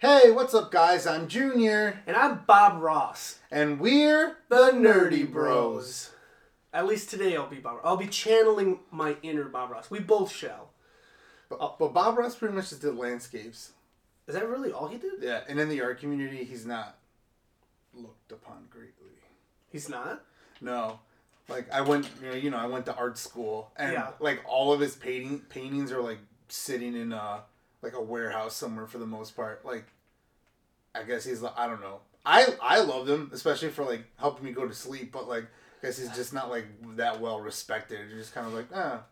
Hey, what's up, guys? I'm Junior, And I'm Bob Ross, and we're the Nerdy Bros. At least today I'll be Bob. I'll be channeling my inner Bob Ross. We both shall. But, but Bob Ross pretty much just did landscapes. Is that really all he did? Yeah, and in the art community, he's not looked upon greatly. He's not. No, like I went, you know, you know, I went to art school, and Yeah. like all of his painting paintings are like sitting in a like a warehouse somewhere for the most part. Like, I guess he's I don't know. I I loved him, especially for like helping me go to sleep, but like I guess he's just not like that well respected. You're just kind of like ah,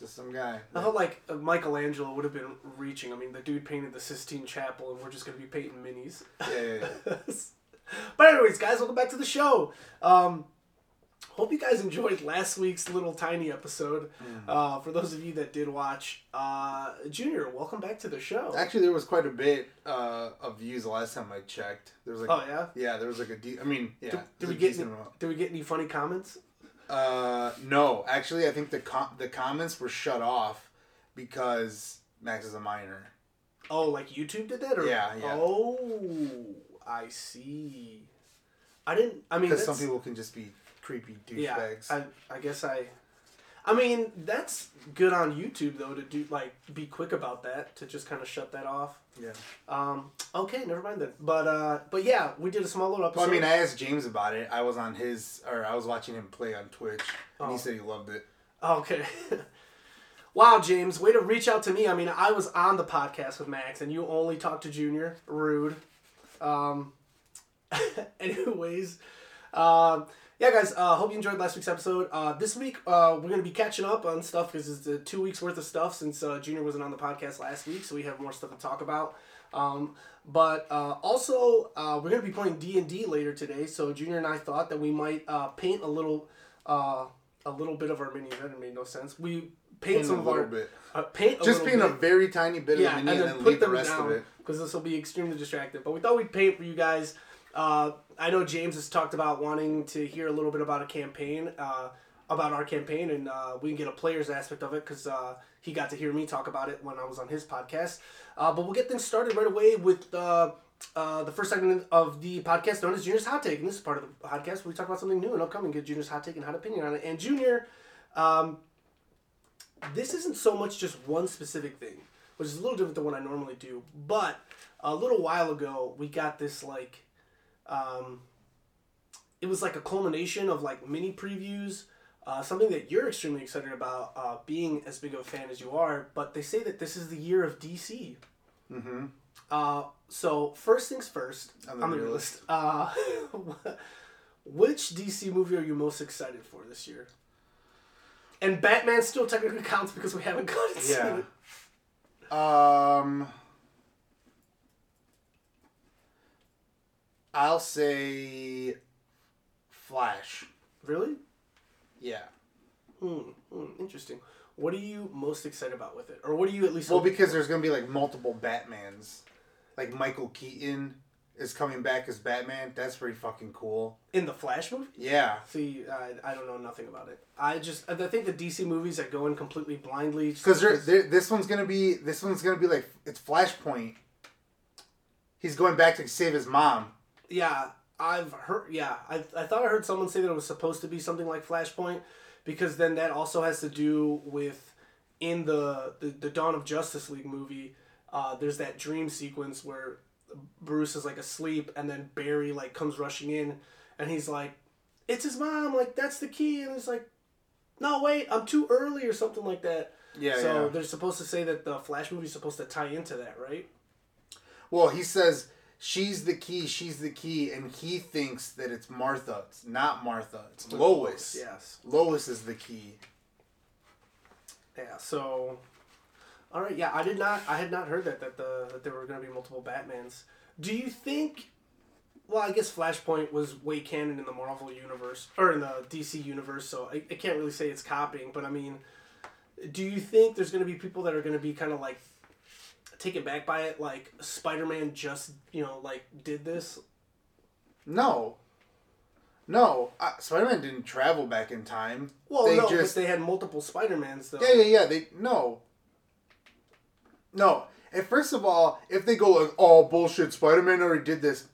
just some guy. I felt like uh, Michelangelo would have been reaching. I mean, the dude painted the Sistine Chapel, and we're just gonna be painting minis. Yeah, yeah, yeah. but anyways, guys, welcome back to the show. Um, hope you guys enjoyed last week's little tiny episode. Mm-hmm. Uh, for those of you that did watch, uh, Junior, welcome back to the show. Actually, there was quite a bit uh, of views the last time I checked. There was like, Oh yeah. yeah, there was like a de- I mean, yeah. Did, did we get any, amount. did we get any funny comments? Uh, no, actually, I think the com- the comments were shut off because Max is a minor. Oh, like YouTube did that, or Yeah, yeah. Oh, I see. I didn't. I mean, Because some people can just be creepy yeah. douchebags. I I guess I. I mean, that's good on YouTube though to do like be quick about that to just kind of shut that off. yeah. Um. Okay, never mind then. But uh. But yeah, we did a small little episode. Well, I mean, I asked James about it. I was on his, or I was watching him play on Twitch, and Oh. he said he loved it. Okay. wow, James, way to reach out to me. I mean, I was on the podcast with Max, and you only talked to Junior. Rude. Um. anyways, um. Yeah, guys. Uh, hope you enjoyed last week's episode. Uh, this week, uh, we're gonna be catching up on stuff because it's uh, two weeks worth of stuff since uh, Junior wasn't on the podcast last week, so we have more stuff to talk about. Um, but uh, also, uh, we're gonna be playing D and D later today. So Junior and I thought that we might uh, paint a little, uh, a little bit of our minis. That made no sense. We paint Paint some a of little our bit. paint Just paint bit. a very tiny bit yeah, of the mini and and then then put them rest of down it. because this will be extremely distracting. But we thought we'd paint for you guys. Uh, I know James has talked about wanting to hear a little bit about a campaign, uh, about our campaign, and uh, we can get a player's aspect of it because uh, he got to hear me talk about it when I was on his podcast. Uh, but we'll get things started right away with the first segment of the podcast known as Junior's Hot Take. And this is part of the podcast where we talk about something new and upcoming, get Junior's hot take and hot opinion on it. And Junior, um, this isn't so much just one specific thing, which is a little different than what I normally do. But a little while ago, we got this like, um, it was like a culmination of like mini previews. Uh, something that you're extremely excited about, uh, being as big of a fan as you are. But they say that this is the year of DC. Mm-hmm. Uh, so first things first, the on the real list. Uh, which DC movie are you most excited for this year? And Batman still technically counts because we haven't seen Yeah. it. Um, I'll say Flash. Really? Yeah. Hmm, hmm, interesting. What are you most excited about with it, or what are you at least? Well, hoping because for? there's gonna be like multiple Batmans, like Michael Keaton is coming back as Batman. That's pretty fucking cool. in the Flash movie. Yeah. See, I, I don't know nothing about it. I just I think the DC movies that go in completely blindly. Because this one's gonna be this one's gonna be like it's Flashpoint. He's going back to save his mom. Yeah, I've heard. Yeah, I, I thought I heard someone say that it was supposed to be something like Flashpoint, because then that also has to do with in the the, the Dawn of Justice League movie. Uh, there's that dream sequence where Bruce is like asleep, and then Barry like comes rushing in, and he's like, "It's his mom! Like that's the key!" And he's like, "No, wait, I'm too early," or something like that. Yeah, so yeah. they're supposed to say that the Flash movie is supposed to tie into that, right? Well, he says she's the key, she's the key, and he thinks that it's Martha. It's not Martha. It's Lois. Yes. Lois is the key. Yeah. So, all right. Yeah, I did not. I had not heard that that the that there were going to be multiple Batmans. Do you think? Well, I guess Flashpoint was way canon in the Marvel universe or in the DC universe, so I, I can't really say it's copying. But I mean, do you think there's going to be people that are going to be kind of like taken back by it, like Spider Man just you know like did this? No. No, uh, Spider Man didn't travel back in time. Well, They no, just- but they had multiple Spider Mans though. Yeah, yeah, yeah. They no. No, And first of all, if they go like, "Oh bullshit, Spider Man already did this,"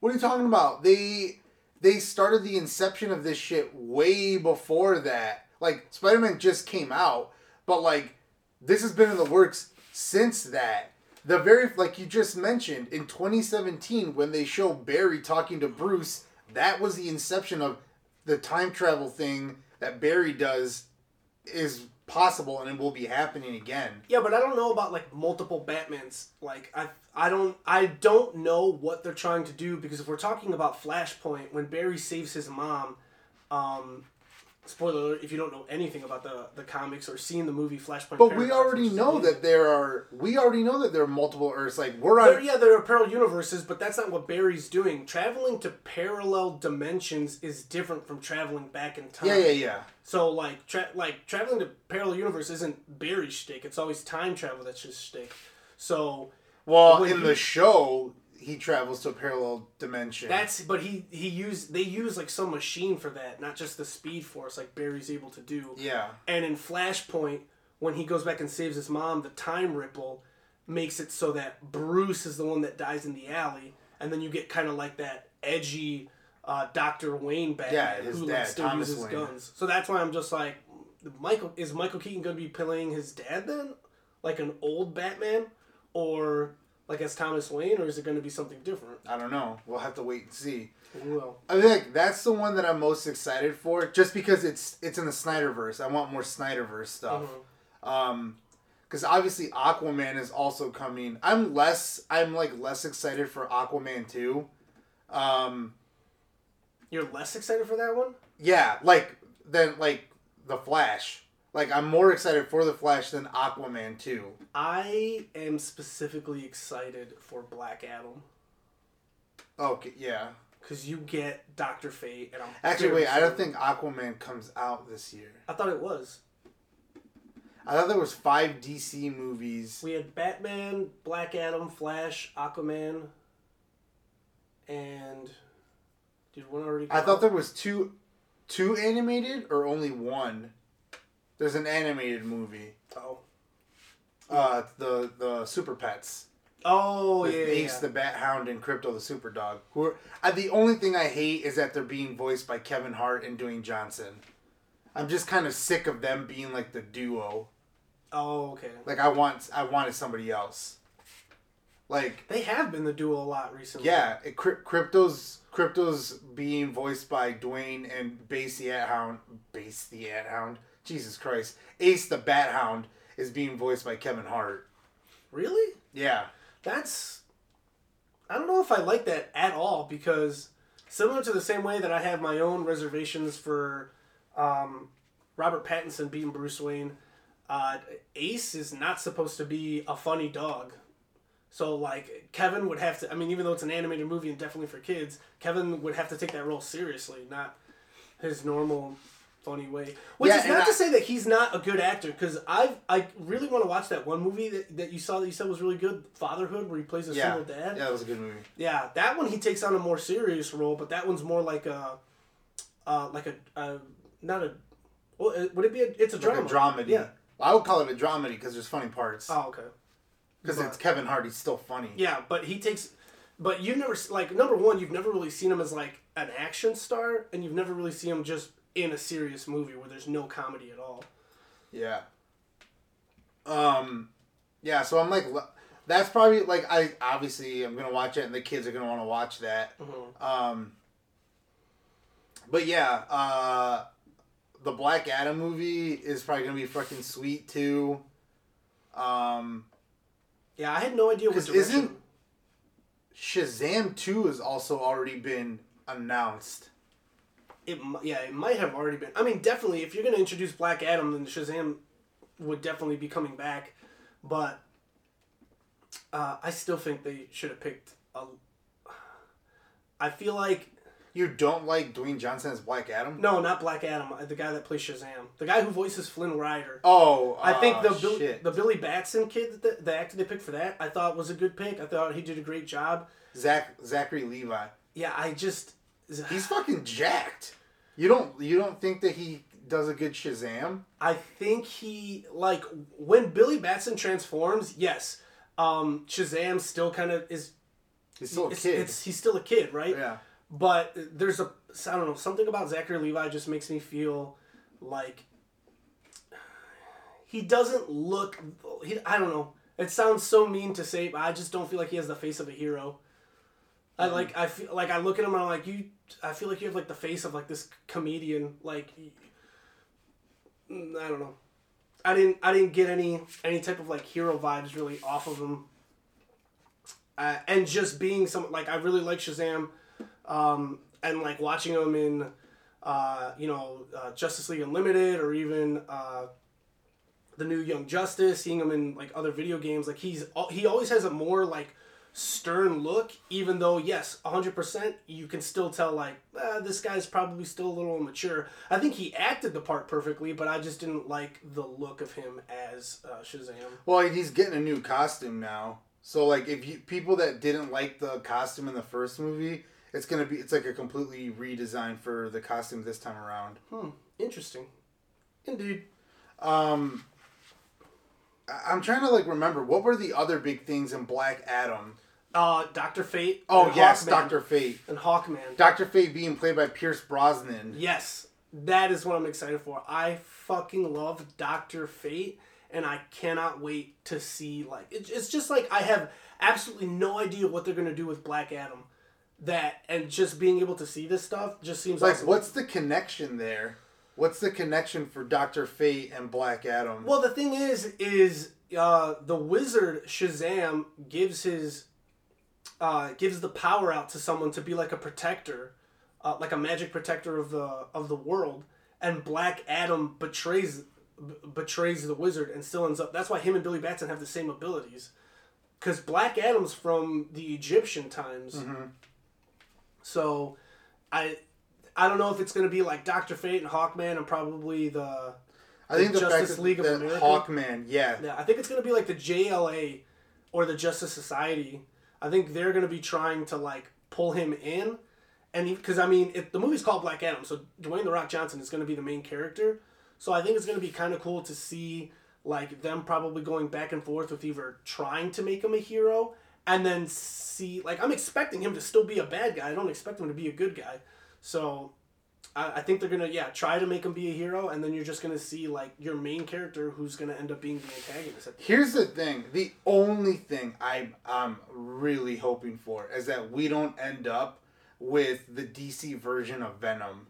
what are you talking about? They they started the inception of this shit way before that. Like Spider Man just came out, but like this has been in the works since that. The very like you just mentioned in 2017 when they show Barry talking to Bruce, that was the inception of the time travel thing that Barry does is possible and it will be happening again. Yeah, but I don't know about like multiple Batmans. Like I I don't I don't know what they're trying to do because if we're talking about Flashpoint when Barry saves his mom, um spoiler alert, if you don't know anything about the the comics or seen the movie Flashpoint But we already know amazing. that there are we already know that there are multiple Earths. Like we're There, on yeah, there are parallel universes, but that's not what Barry's doing. Traveling to parallel dimensions is different from traveling back in time. Yeah, yeah, yeah. So like, tra- like traveling to parallel universe isn't Barry's shtick. It's always time travel that's his shtick. So Well, in the show, he travels to a parallel dimension. that's but he he used they use like some machine for that, not just the speed force like Barry's able to do. yeah. And in Flashpoint, when he goes back and saves his mom, the time ripple makes it so that Bruce is the one that dies in the alley, and then you get kind of like that edgy uh, Doctor Wayne Batman Yeah, who dad, like, still Thomas uses Wayne. guns. So that's why I'm just like, Michael is Michael Keaton going to be playing his dad then, like an old Batman, or like as Thomas Wayne, or is it going to be something different? I don't know. We'll have to wait and see. Well, I think that's the one that I'm most excited for, just because it's it's in the Snyderverse. I want more Snyderverse stuff. Mhm. Um, because obviously Aquaman is also coming. I'm less. I'm like less excited for Aquaman two. Um, you're less excited for that one. yeah, like than like the Flash. Like I'm more excited for the Flash than Aquaman two. I am specifically excited for Black Adam. Okay, yeah. Because you get Doctor Fate, and I'm Actually, wait. I don't think Aquaman comes out this year. I thought it was. I thought there was five DC movies. We had Batman, Black Adam, Flash, Aquaman, and did one already? I thought out? there was two, two animated or only one. There's an animated movie. Oh, Uh, the the Super Pets oh yeah, Ace yeah. the Bat Hound and Krypto the Super Dog. Who are, uh, the only thing I hate is that they're being voiced by Kevin Hart and Dwayne Johnson. I'm just kind of sick of them being like the duo. Oh, okay. Like I want I wanted somebody else. Like They have been the duo a lot recently. yeah, it, Krypto's Krypto's being voiced by Dwayne and Base the At Hound. Base the At Hound. Jesus Christ. Ace the Bat Hound is being voiced by Kevin Hart. Really? Yeah. That's. I don't know if I like that at all because similar to the same way that I have my own reservations for um, Robert Pattinson being Bruce Wayne, uh, Ace is not supposed to be a funny dog. So like Kevin would have to. I mean, even though it's an animated movie and definitely for kids, Kevin would have to take that role seriously, not his normal funny way. Which Yeah, is not I- to say that he's not a good actor, because I I really want to watch that one movie that, that you saw that you said was really good, Fatherhood, where he plays a Yeah. single dad. Yeah, that was a good movie. Yeah, that one he takes on a more serious role, but that one's more like a, uh, like a, uh, not a, well, it- would it be a? It's a Like drama. a dramedy. Yeah. I would call it a dramedy because there's funny parts. Oh, okay. Because it's Kevin Hart, he's still funny. Yeah, but he takes, but you've never like number one, you've never really seen him as like an action star, and you've never really seen him just in a serious movie where there's no comedy at all. Yeah. Um, yeah. So I'm like, that's probably like I obviously I'm gonna watch it, and the kids are gonna want to watch that. Mhm. Um, but yeah, uh, the Black Adam movie is probably gonna be fucking sweet too. Um, Yeah, I had no idea what direction. isn't- Shazam two has also already been announced. It yeah, it might have already been. I mean, definitely, if you're going to introduce Black Adam, then Shazam would definitely be coming back. But uh, I still think they should have picked a. I feel like You don't like Dwayne Johnson as Black Adam? no, not Black Adam. uh, The guy that plays Shazam, the guy who voices Flynn Rider. Oh, I think the Bill, shit. the Billy Batson kid, the, the actor they picked for that, I thought was a good pick. I thought he did a great job. Zach Zachary Levi. Yeah, I just He's fucking jacked. You don't you don't think that he does a good Shazam? I think he like when Billy Batson transforms. Yes, Um, Shazam still kind of is. He's still a it's, kid. It's, he's still a kid, right? yeah. But there's a I don't know something about Zachary Levi just makes me feel like he doesn't look. He I don't know. It sounds so mean to say, but I just don't feel like he has the face of a hero. I Mm-hmm. like I feel like I look at him and I'm like you. I feel like you have like the face of like this comedian. Like I don't know. I didn't I didn't get any any type of like hero vibes really off of him. Uh, and just being some like I really like Shazam, um, and like watching him in, uh, you know, uh, Justice League Unlimited or even uh, the new Young Justice, seeing him in like other video games, like he's he always has a more like stern look. Even though yes, hundred percent, you can still tell like uh, this guy's probably still a little immature. I think he acted the part perfectly, but I just didn't like the look of him as uh, Shazam. Well, he's getting a new costume now. So like, if you people that didn't like the costume in the first movie, it's gonna be it's like a completely redesigned for the costume this time around. Hmm, interesting. Indeed. Um, I'm trying to like remember what were the other big things in Black Adam. Uh, Doctor Fate. Oh yes, Doctor Fate. and Hawkman. Doctor Fate being played by Pierce Brosnan. Yes, that is what I'm excited for. I fucking love Doctor Fate, and I cannot wait to see like it, it's just like I have absolutely no idea what they're gonna do with Black Adam. That and just being able to see this stuff just seems Like, awesome. what's the connection there? What's the connection for Doctor Fate and Black Adam? Well, the thing is, is uh, the wizard Shazam gives his uh, gives the power out to someone to be like a protector, uh, like a magic protector of the of the world, and Black Adam betrays b- betrays the wizard and still ends up. That's why him and Billy Batson have the same abilities, because Black Adam's from the Egyptian times. Mm-hmm. So, I. I don't know if it's going to be like Doctor Fate and Hawkman and probably the I think the Justice League of America? Hawkman, yeah, Yeah, I think it's gonna be like the JLA or the Justice Society. I think they're gonna be trying to like pull him in, and because I mean, the movie's called Black Adam, so Dwayne the Rock Johnson is gonna be the main character. So I think it's gonna be kind of cool to see like them probably going back and forth with either trying to make him a hero and then see like I'm expecting him to still be a bad guy. I don't expect him to be a good guy. So I, I think they're gonna yeah try to make him be a hero, and then you're just gonna see like your main character who's gonna end up being the antagonist. The Here's the thing. The only thing I'm I'm really hoping for is that we don't end up with the DC version of Venom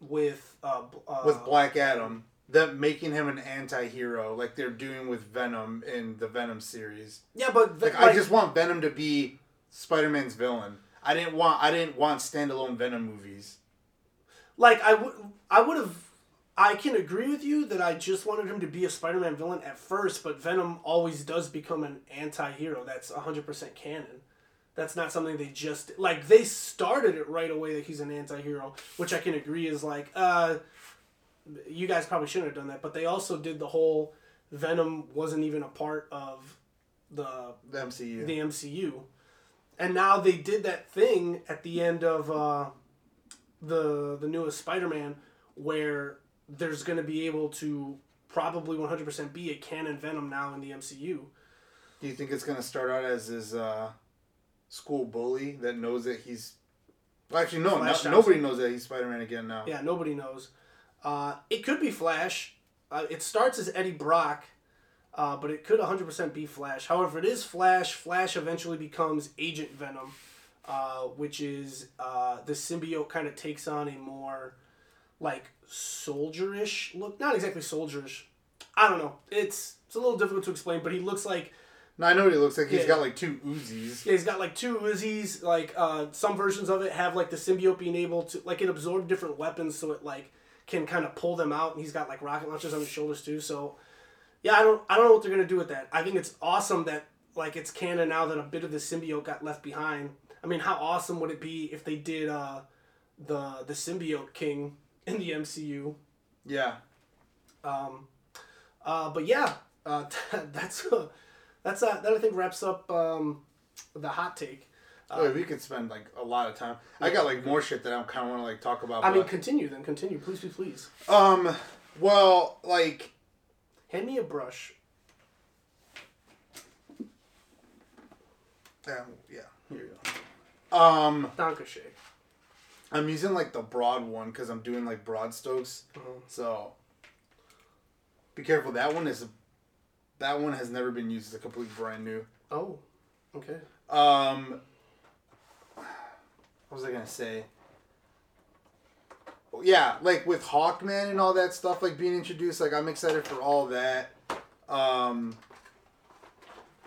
with uh, uh with Black Adam, that making him an anti-hero like they're doing with Venom in the Venom series. yeah, but Like, I just want Venom to be Spider-Man's villain. I didn't want I didn't want standalone Venom movies. like I would I would have I can agree with you that I just wanted him to be a Spider-Man villain at first, but Venom always does become an anti-hero. That's 100% canon. That's not something they just like they started it right away that he's an anti-hero, which I can agree is like uh you guys probably shouldn't have done that, but they also did the whole Venom wasn't even a part of the The MCU. the MCU. And now they did that thing at the end of uh, the the newest Spider-Man where there's going to be able to probably 100% be a canon Venom now in the MCU. Do you think it's gonna start out as his uh, school bully that knows that he's? Well, actually, no, no nobody knows that he's Spider-Man again now. Yeah, nobody knows. Uh, it could be Flash. Uh, it starts as Eddie Brock, uh, but it could 100% be Flash. However, it is Flash. Flash eventually becomes Agent Venom, uh, which is uh, the symbiote kind of takes on a more like soldierish look. Not exactly soldierish. I don't know. It's it's a little difficult to explain, but he looks like No, I know what he looks like. He's Yeah. got like two Uzis. yeah, he's got like two Uzis. Like uh, some versions of it have like the symbiote being able to like it absorb different weapons, so it like can kind of pull them out. And he's got like rocket launchers on his shoulders too. So yeah, I don't I don't know what they're gonna do with that. I think it's awesome that like it's canon now that a bit of the symbiote got left behind. I mean, how awesome would it be if they did uh, the the symbiote king in the MCU? Yeah. Um, uh, but yeah, uh, that's uh, that's uh, that I think wraps up um, the hot take. oh, we could spend like a lot of time. I got like more shit that I kind of want to like talk about. I mean, continue then. Continue, please, please, please. um, well, like Hand me a brush. Yeah, yeah. Here you go. Um, Dankeschön. I'm using like the broad one because I'm doing like broad strokes. Uh-huh. So be careful. That one is that one has never been used. It's a complete brand new. Oh, okay. Um, what was I gonna say? Yeah, like with Hawkman and all that stuff, like being introduced. Like I'm excited for all that. Um,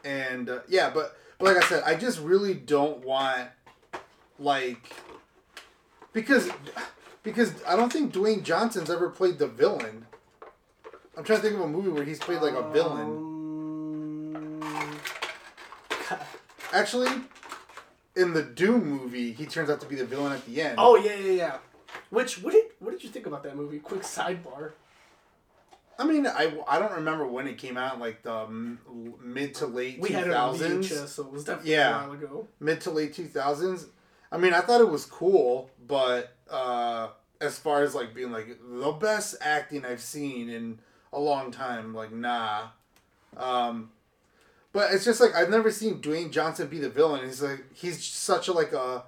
and uh, yeah, but but like I said, I just really don't want like because because I don't think Dwayne Johnson's ever played the villain. I'm trying to think of a movie where he's played like a villain. Um, Actually, in the Doom movie, he turns out to be the villain at the end. oh yeah, yeah, yeah. Which what did what did you think about that movie? Quick sidebar. I mean, I, I don't remember when it came out, like the m- mid to late We two had it on. VHS, so it was definitely Yeah. a while ago. Mid to late two thousands. I mean, I thought it was cool, but uh, as far as like being like the best acting I've seen in a long time, like nah. Um, but it's just like I've never seen Dwayne Johnson be the villain. He's like he's such a like a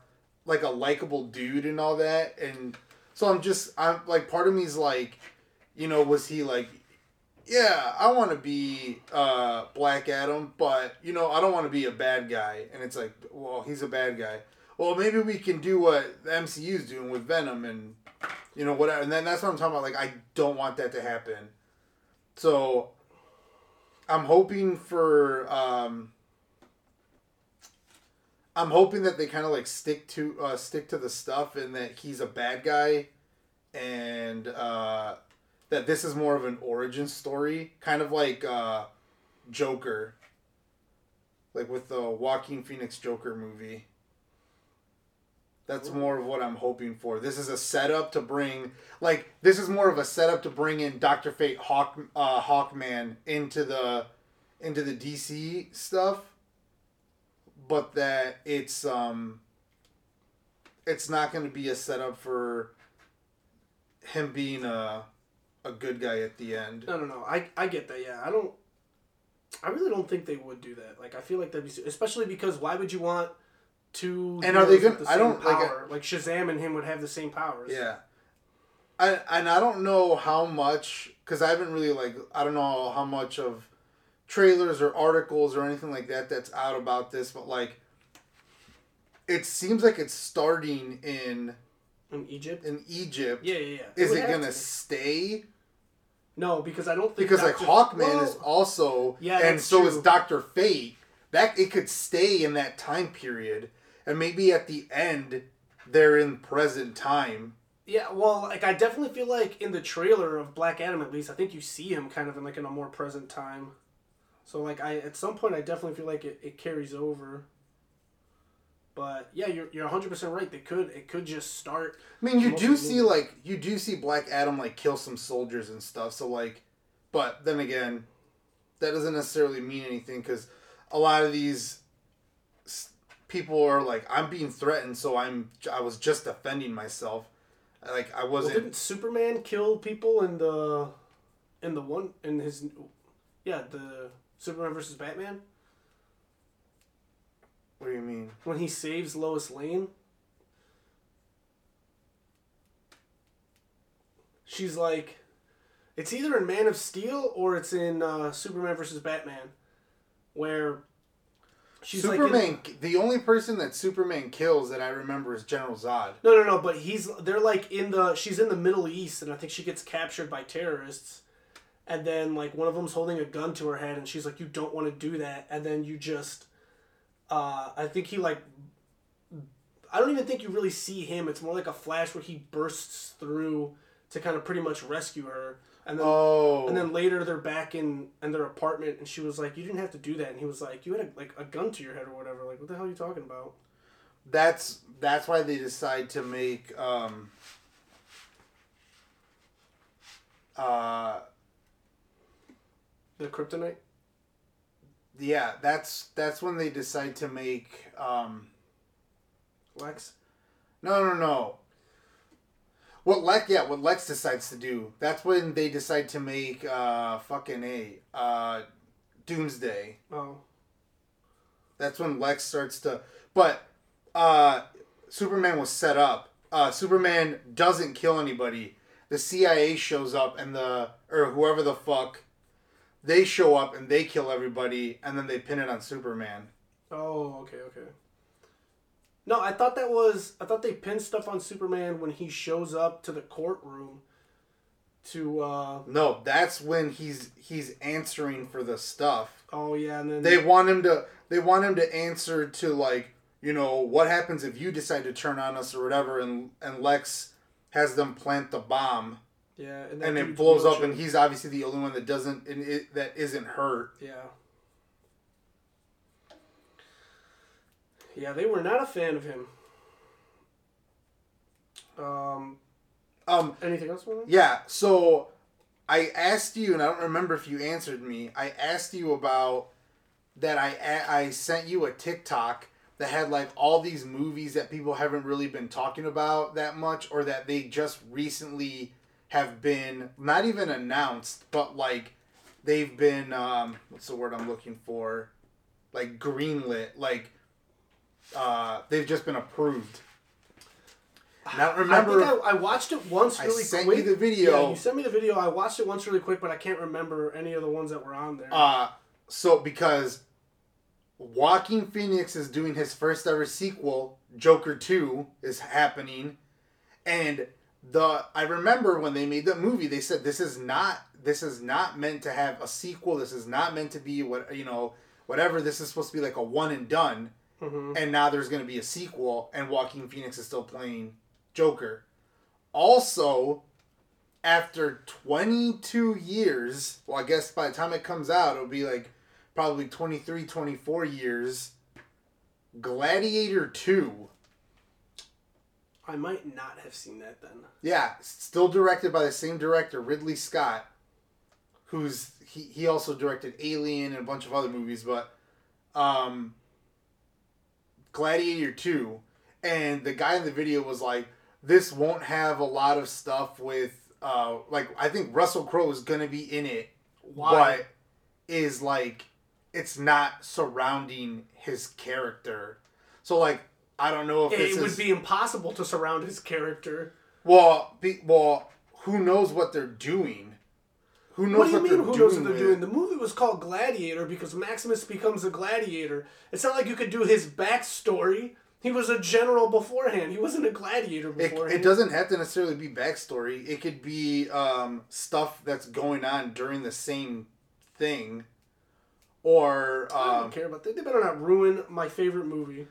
like a likable dude and all that, and so I'm just I'm like part of me's like, you know, was he like yeah, I want to be uh, Black Adam, but you know, I don't want to be a bad guy. And it's like, well, he's a bad guy. Well, maybe we can do what the MCU's doing with Venom and you know whatever. And then that's what I'm talking about. Like, I don't want that to happen. So I'm hoping for. Um, I'm hoping that they kind of like stick to uh, stick to the stuff and that he's a bad guy, and uh, that this is more of an origin story, kind of like uh, Joker, like with the Joaquin Phoenix Joker movie. That's more of what I'm hoping for. This is a setup to bring, like, this is more of a setup to bring in Doctor Fate, Hawk, uh, Hawkman into the, into the DC stuff, but that it's um. It's not going to be a setup for him being a a good guy at the end. No, no, no. I I get that. Yeah, I don't. I really don't think they would do that. Like, I feel like that'd be especially because why would you want two? And are they gonna- the I don't- like, power? like Shazam and him would have the same powers. Yeah. I, and I don't know how much because I haven't really like I don't know how much of trailers or articles or anything like that that's out about this, but like it seems like it's starting in In Egypt. in Egypt. Yeah, yeah, yeah. Is would it gonna to. stay? No, because I don't think Because like Hawkman Well, is also Yeah, and that's so is. Doctor Fate. That it could stay in that time period, and maybe at the end they're in present time. Yeah, well, like I definitely feel like in the trailer of Black Adam, at least, I think you see him kind of in like in a more present time. So like I at some point I definitely feel like it, it carries over. But yeah, you're you're hundred percent right. They could it could just start. I mean, you do see like you do see Black Adam like kill some soldiers and stuff. So like, but then again, that doesn't necessarily mean anything because a lot of these people are like, I'm being threatened, so I'm I was just defending myself. Like I wasn't. didn't Superman kill people in the in the one in his yeah the Superman versus Batman what do you mean? when he saves Lois Lane? She's like, it's either in Man of Steel or it's in uh, Superman versus Batman, where she's like, in- Superman. the only person that Superman kills that I remember is General Zod. no, no, no. But he's they're like in the she's in the Middle East, and I think she gets captured by terrorists. And then like one of them's holding a gun to her head, and she's like, "You don't want to do that." And then you just, uh, I think he like, I don't even think you really see him. It's more like a flash where he bursts through to kind of pretty much rescue her. And then Oh, and then later they're back in in their apartment, and she was like, "You didn't have to do that." And he was like, "You had a, like a gun to your head or whatever." Like, what the hell are you talking about? that's that's why they decide to make um uh The kryptonite. yeah that's that's when they decide to make um Lex. no no no what Lex yeah what Lex decides to do that's when they decide to make uh fucking a uh Doomsday Oh. That's when Lex starts to. But uh, Superman was set up. Uh, Superman doesn't kill anybody. The CIA shows up and the or whoever the fuck, they show up and they kill everybody and then they pin it on Superman. Oh, okay, okay. No, I thought that was I thought they pinned stuff on Superman when he shows up to the courtroom to uh No, that's when he's he's answering for the stuff. oh yeah, and then They want him to they want him to answer to like, you know, what happens if you decide to turn on us or whatever and and Lex has them plant the bomb yeah, and, and it blows up and he's obviously the only one that doesn't and it, that isn't hurt. Yeah. Yeah, they were not a fan of him. Um, Um anything else? Yeah, so I asked you and I don't remember if you answered me. I asked you about that I I sent you a TikTok that had like all these movies that people haven't really been talking about that much or that they just recently have been not even announced but like they've been um what's the word I'm looking for like greenlit like uh they've just been approved. Now remember I think I, I watched it once I really sent quick. you the video. Yeah, you sent me the video. I watched it once really quick, but I can't remember any of the ones that were on there. Uh, so because Joaquin Phoenix is doing his first ever sequel, Joker Two is happening, and the I remember when they made the movie, they said this is not this is not meant to have a sequel. This is not meant to be what you know whatever. This is supposed to be like a one and done, Mhm. and now there's going to be a sequel, and Joaquin Phoenix is still playing Joker. Also, after 22 years, well, I guess by the time it comes out, it'll be like probably 23, 24 years. Gladiator 2. I might not have seen that then. Yeah, still directed by the same director, Ridley Scott, who's he, he also directed Alien and a bunch of other movies, but um Gladiator 2 and the guy in the video was like this won't have a lot of stuff with uh like I think Russell Crowe is going to be in it Why? but is like it's not surrounding his character. So like I don't know if it this would be impossible to surround his character. well, be, well, who knows what they're doing? Who knows What do you what mean? they're Who doing? knows what they're with- doing? The movie was called Gladiator because Maximus becomes a gladiator. It's not like you could do his backstory. He was a general beforehand. He wasn't a gladiator It, beforehand. it doesn't have to necessarily be backstory. It could be um, stuff that's going on during the same thing, or I don't um, care about that. They better not ruin my favorite movie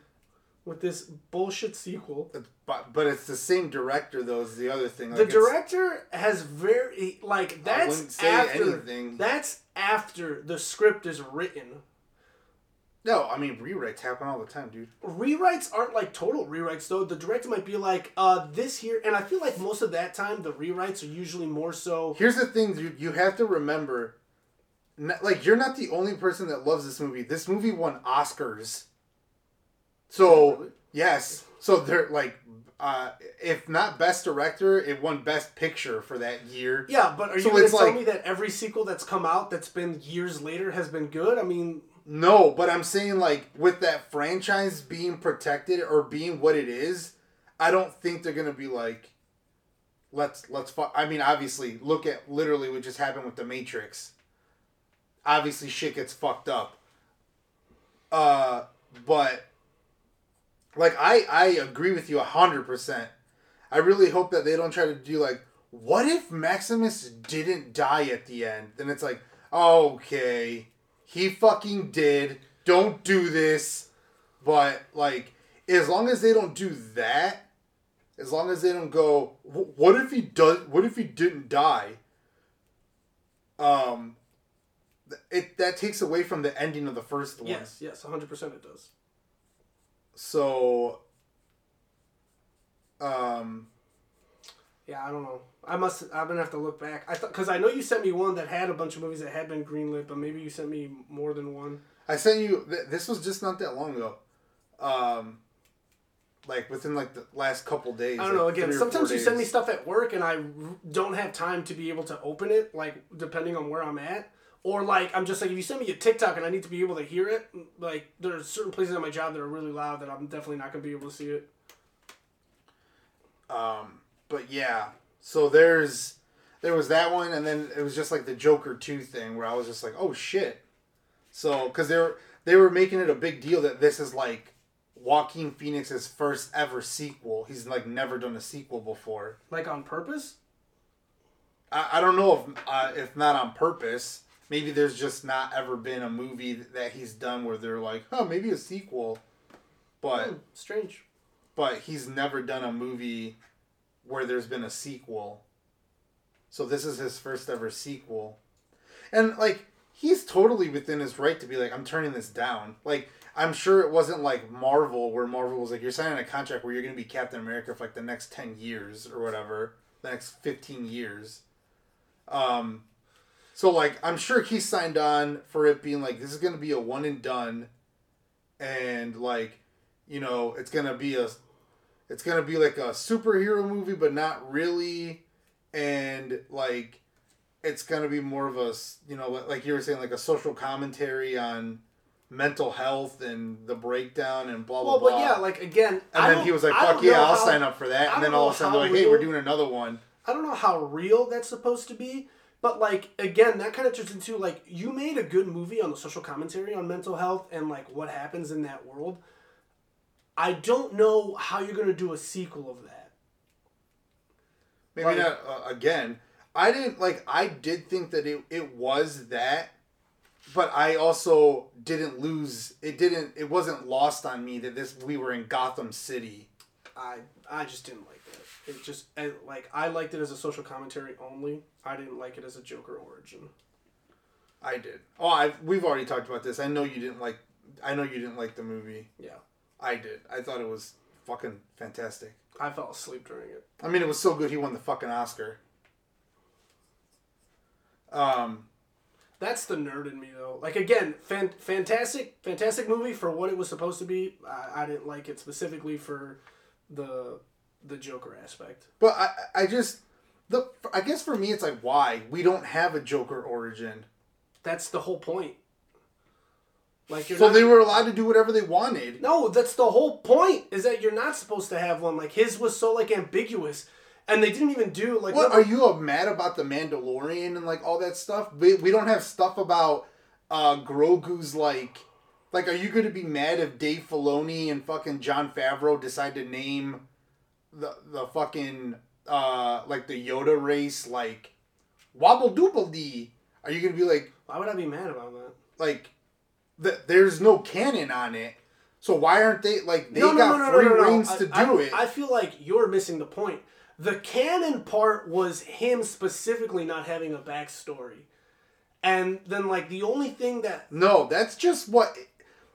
with this bullshit sequel. but but it's the same director though. Is the other thing. The Like, it's- director has very like that's after anything. that's after the script is written. No, I mean rewrites happen all the time, dude. Rewrites aren't like total rewrites though. The director might be like, uh, this here, and I feel like most of that time the rewrites are usually more so. Here's the thing, dude. You have to remember, like you're not the only person that loves this movie. This movie won Oscars. So yes, so they're like, uh, if not best director, it won best picture for that year. Yeah, but are you So going to tell like- me that every sequel that's come out that's been years later has been good? I mean, No, but I'm saying like with that franchise being protected or being what it is, I don't think they're gonna be like, let's let's. Fu-. I mean, obviously, look at literally what just happened with the Matrix. Obviously, shit gets fucked up. Uh, but like I I agree with you hundred percent. I really hope that they don't try to do like, what if Maximus didn't die at the end? Then it's like, okay, he fucking did. Don't do this. But like, as long as they don't do that, as long as they don't go, what if he does? What if he didn't die? Um, it that takes away from the ending of the first one. yes, yes, hundred percent it does. So, um, Yeah, I don't know. I must. I'm gonna have to look back. I thought because I know you sent me one that had a bunch of movies that had been greenlit, but maybe you sent me more than one. I sent you. Th- this was just not that long ago. Um, like within like the last couple days. I don't know. like Again, sometimes you send me stuff at work, and I r- don't have time to be able to open it. Like depending on where I'm at, Or like I'm just like if you send me a TikTok and I need to be able to hear it, like there's certain places at my job that are really loud that I'm definitely not gonna be able to see it. Um, but yeah, so there's there was that one, and then it was just like the Joker two thing where I was just like, oh shit. So because they were they were making it a big deal that this is like Joaquin Phoenix's first ever sequel. He's like never done a sequel before. Like on purpose? I, I don't know if uh, if not on purpose. Maybe there's just not ever been a movie that he's done where they're like, oh, maybe a sequel. But Hmm, strange. but he's never done a movie where there's been a sequel. So this is his first ever sequel. And like he's totally within his right to be like I'm turning this down. Like I'm sure it wasn't like Marvel where Marvel was like you're signing a contract where you're going to be Captain America for like the next 10 years or whatever, the next 15 years. Um so like I'm sure he signed on for it being like this is going to be a one and done and like you know it's going to be a it's gonna be like a superhero movie, but not really, and like it's gonna be more of a you know like you were saying like a social commentary on mental health and the breakdown and blah blah Well, blah. but yeah, like again, and I then he was like, "Fuck yeah, I'll how- sign up for that." And then all of a sudden they're like, "Hey, we're doing another one." I don't know how real that's supposed to be, but like again, that kind of turns into like you made a good movie on the social commentary on mental health and like what happens in that world. I don't know how you're gonna do a sequel of that. Maybe Like- not uh, again. I didn't like. I did think that it it was that, but I also didn't lose. It didn't. It wasn't lost on me that this we were in Gotham City. I I just didn't like. It just I, like I liked it as a social commentary only. I didn't like it as a Joker origin. I did. Oh, I we've already talked about this. I know you didn't like. I know you didn't like the movie. Yeah, I did. I thought it was fucking fantastic. I fell asleep during it. I mean, it was so good. He won the fucking Oscar. Um, That's the nerd in me though. Like again, fan- fantastic, fantastic movie for what it was supposed to be. I, I didn't like it specifically for the the Joker aspect. but I, I just the. I guess for me, it's like why we don't have a Joker origin. That's the whole point. Like you're So not, they were allowed to do whatever they wanted. No, that's the whole point. Is that you're not supposed to have one. Like his was so like ambiguous, and they didn't even do like. What are you uh, mad about the Mandalorian and like all that stuff? We, we don't have stuff about uh Grogu's like like are you going to be mad if Dave Filoni and fucking Jon Favreau decide to name the the fucking uh like the Yoda race like Wobble Dooble Dee? Are you to be like Why would I be mad about that? like th- there's no canon on it. So why aren't they like they got free reigns I- to I, do it? I feel like you're missing the point. The canon part was him specifically not having a backstory, and then like the only thing that No, that's just what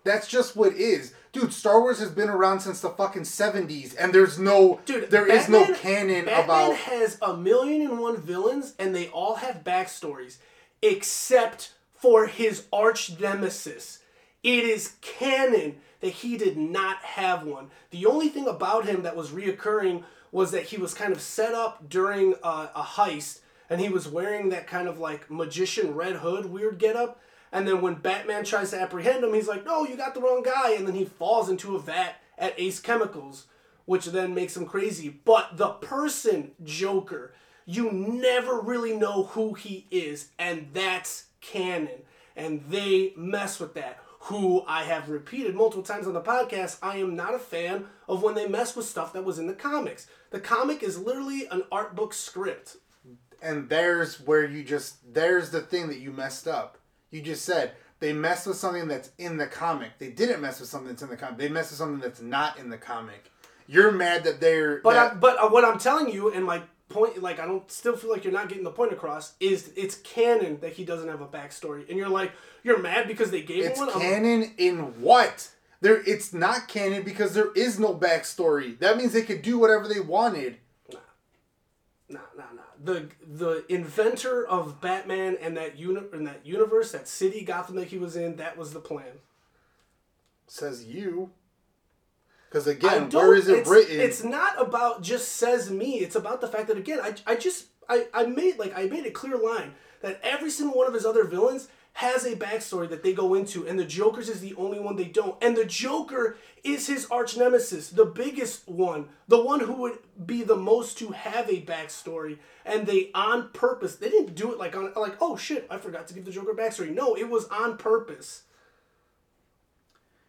that's just what is. Dude, Star Wars has been around since the fucking 70s and there's no Dude, there is no Batman- canon Batman about has a million and one villains, and they all have backstories, except for his arch nemesis. It is canon that he did not have one. The only thing about him that was reoccurring was that he was kind of set up during a, a heist, and he was wearing that kind of like magician red hood weird getup. And then when Batman tries to apprehend him, he's like, "No, you got the wrong guy," and then he falls into a vat at Ace Chemicals which then makes him crazy. But the person, Joker, you never really know who he is, and that's canon. And they mess with that. Who I have repeated multiple times on the podcast, I am not a fan of when they mess with stuff that was in the comics. The comic is literally an art book script. and there's where you just there's the thing that you messed up. You just said they messed with something that's in the comic. They didn't mess with something that's in the comic. They messed with something that's not in the comic. You're mad that they're But that, I, but uh, what I'm telling you, and my point, like I don't still feel like you're not getting the point across, is it's canon that he doesn't have a backstory, and you're like you're mad because they gave it's him one. I'm- canon in what? There it's not canon because there is no backstory. That means they could do whatever they wanted. The the inventor of Batman and that uni- in that universe, that city Gotham that he was in, that was the plan. Says you. Because again, where is it it's, written? It's not about just says me. It's about the fact that again, I, I just I, I made like I made a clear line that every single one of his other villains has a backstory that they go into, and the Joker's is the only one they don't. And the Joker is his arch nemesis, the biggest one, the one who would be the most to have a backstory. And they, on purpose, they didn't do it like on like oh shit, I forgot to give the Joker backstory. No, it was on purpose.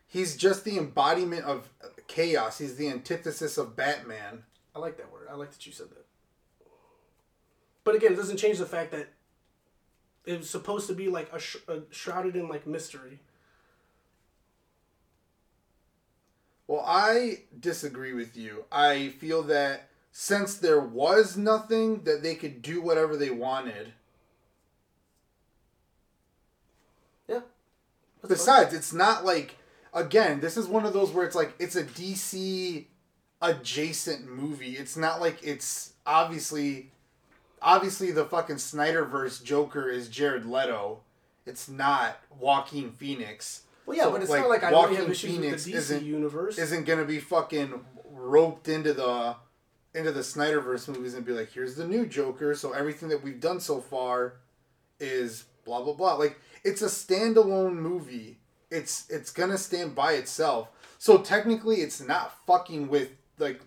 He's just the embodiment of chaos. He's the antithesis of Batman. I like that word. I like that you said that. But again, it doesn't change the fact that it was supposed to be like a, sh- a shrouded in like mystery. Well, I disagree with you. I feel that since there was nothing, that they could do whatever they wanted. Yeah. That's Besides, it's not like again, this is one of those where it's like it's a DC adjacent movie. It's not like it's obviously obviously the fucking Snyderverse Joker is Jared Leto. It's not Joaquin Phoenix. Well, yeah, So, but it's like, not like I have Joaquin issues Phoenix with the DC isn't- universe. Isn't gonna be fucking roped into the into the Snyderverse movies and be like, here's the new Joker, so everything that we've done so far is blah blah blah. Like it's a standalone movie. It's it's gonna stand by itself. So technically it's not fucking with like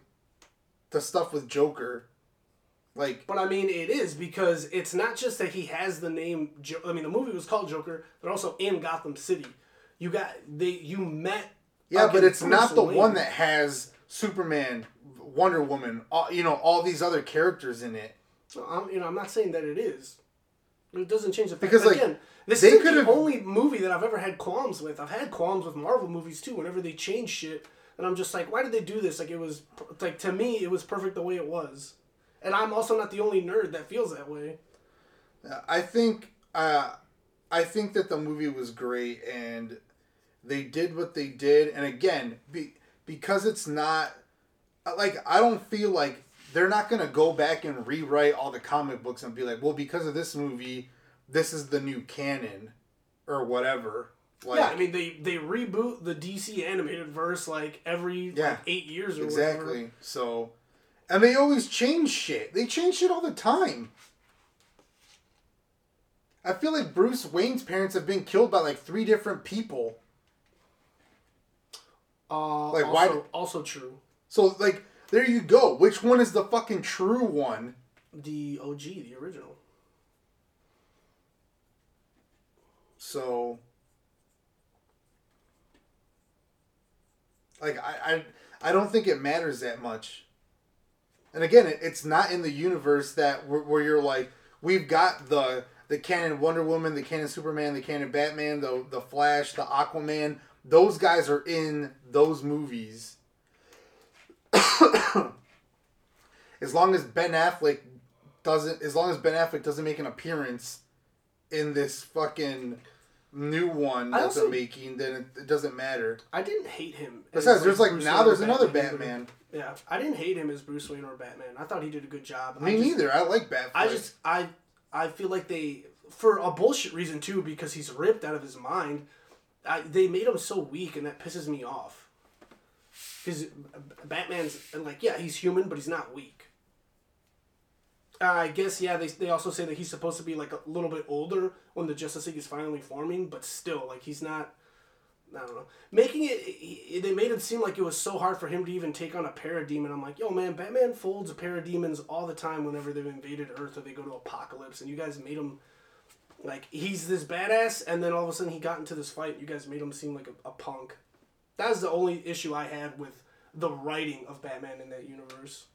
the stuff with Joker. Like But I mean, it is because it's not just that he has the name. Jo- I mean, the movie was called Joker. They're also in Gotham City. You got they. You met. Yeah, but it's Bruce not the Wayne. one that has Superman, Wonder Woman, all, you know, all these other characters in it. So I'm, you know, I'm not saying that it is. It doesn't change the fact. Because, like, again, this isn't the only movie that I've ever had qualms with. I've had qualms with Marvel movies too. Whenever they change shit, and I'm just like, why did they do this? Like it was like to me, it was perfect the way it was. And I'm also not the only nerd that feels that way. I think uh, I think that the movie was great and they did what they did and again be, because it's not like I don't feel like they're not going to go back and rewrite all the comic books and be like, "Well, because of this movie, this is the new canon or whatever." Like yeah, I mean they they reboot the DC animated verse like every Yeah, like, eight years or exactly. whatever. So and they always change shit. They change shit all the time. I feel like Bruce Wayne's parents have been killed by like three different people. Uh, Like, also, why- also true. So like there you go. Which one is the fucking true one? The OG, the original. So like I I, I don't think it matters that much. And again, it, it's not in the universe that where, where you're like we've got the the canon Wonder Woman, the canon Superman, the canon Batman, the the Flash, the Aquaman. Those guys are in those movies. as long as Ben Affleck doesn't, as long as Ben Affleck doesn't make an appearance in this fucking new one that's that also- they're making, then it, it doesn't matter. I didn't hate him. as, Besides, there's like Bruce now Wayne there's another Batman. Batman. Yeah, I didn't hate him as Bruce Wayne or Batman. I thought he did a good job. I Me just, neither. I like Batman. I just I I feel like they for a bullshit reason too because he's ripped out of his mind. I, they made him so weak and that pisses me off. Because Batman's like yeah he's human but he's not weak. Uh, I guess yeah they, they also say that he's supposed to be like a little bit older when the Justice League is finally forming but still like he's not. I don't know. Making it, he- they made it seem like it was so hard for him to even take on a parademon. I'm like, yo, man, Batman folds a parademons all the time whenever they've invaded Earth or they go to Apokolips, and you guys made him like he's this badass, and then all of a sudden he got into this fight. You guys made him seem like a, a punk. That's the only issue I had with the writing of Batman in that universe.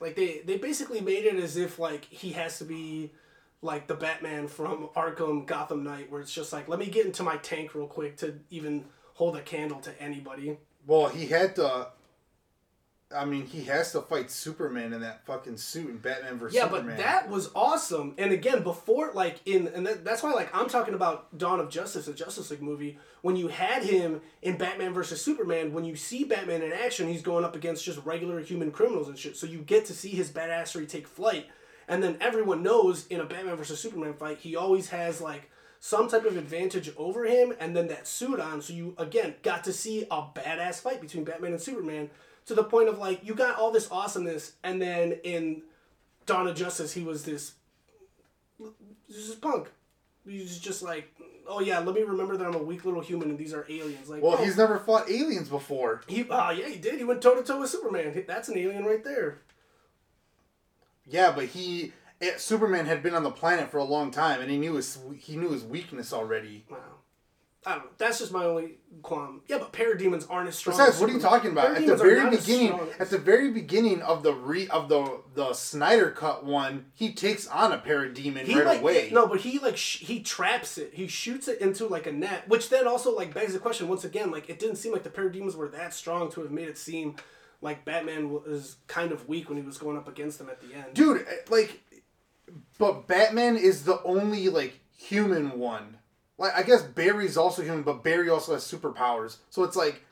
Like they they basically made it as if like he has to be like the Batman from Arkham Gotham Knight, where it's just like, let me get into my tank real quick to even hold a candle to anybody. well, he had to. I mean, he has to fight Superman in that fucking suit in Batman versus Yeah, Superman. but that was awesome. And again, before like in and that, that's why like I'm talking about Dawn of Justice, the Justice League movie. When you had him in Batman versus Superman, when you see Batman in action, he's going up against just regular human criminals and shit. So you get to see his badassery take flight. And then everyone knows in a Batman versus Superman fight, he always has like some type of advantage over him, and then that suit on. So you again got to see a badass fight between Batman and Superman to the point of like you got all this awesomeness, and then in Dawn of Justice, he was this This is punk. He's just like, oh yeah, let me remember that I'm a weak little human and these are aliens. Like, Well, oh, he's never fought aliens before. he, ah, yeah, he did. He went toe to toe with Superman. That's an alien right there. Yeah, but he it, Superman had been on the planet for a long time, and he knew his he knew his weakness already. Wow. I don't know. That's just my only qualm. Yeah, but parademons aren't as strong. Besides, as what are you talking about? At the very beginning, at the very beginning of the re of the the Snyder cut one, he takes on a parademon he right like away. no, but he like sh- he traps it. He shoots it into like a net, which then also like begs the question once again. Like it didn't seem like the parademons were that strong to have made it seem like Batman was kind of weak when he was going up against them at the end. dude, eh, like, but Batman is the only like human one. Like, I guess Barry's also human, but Barry also has superpowers. So it's like,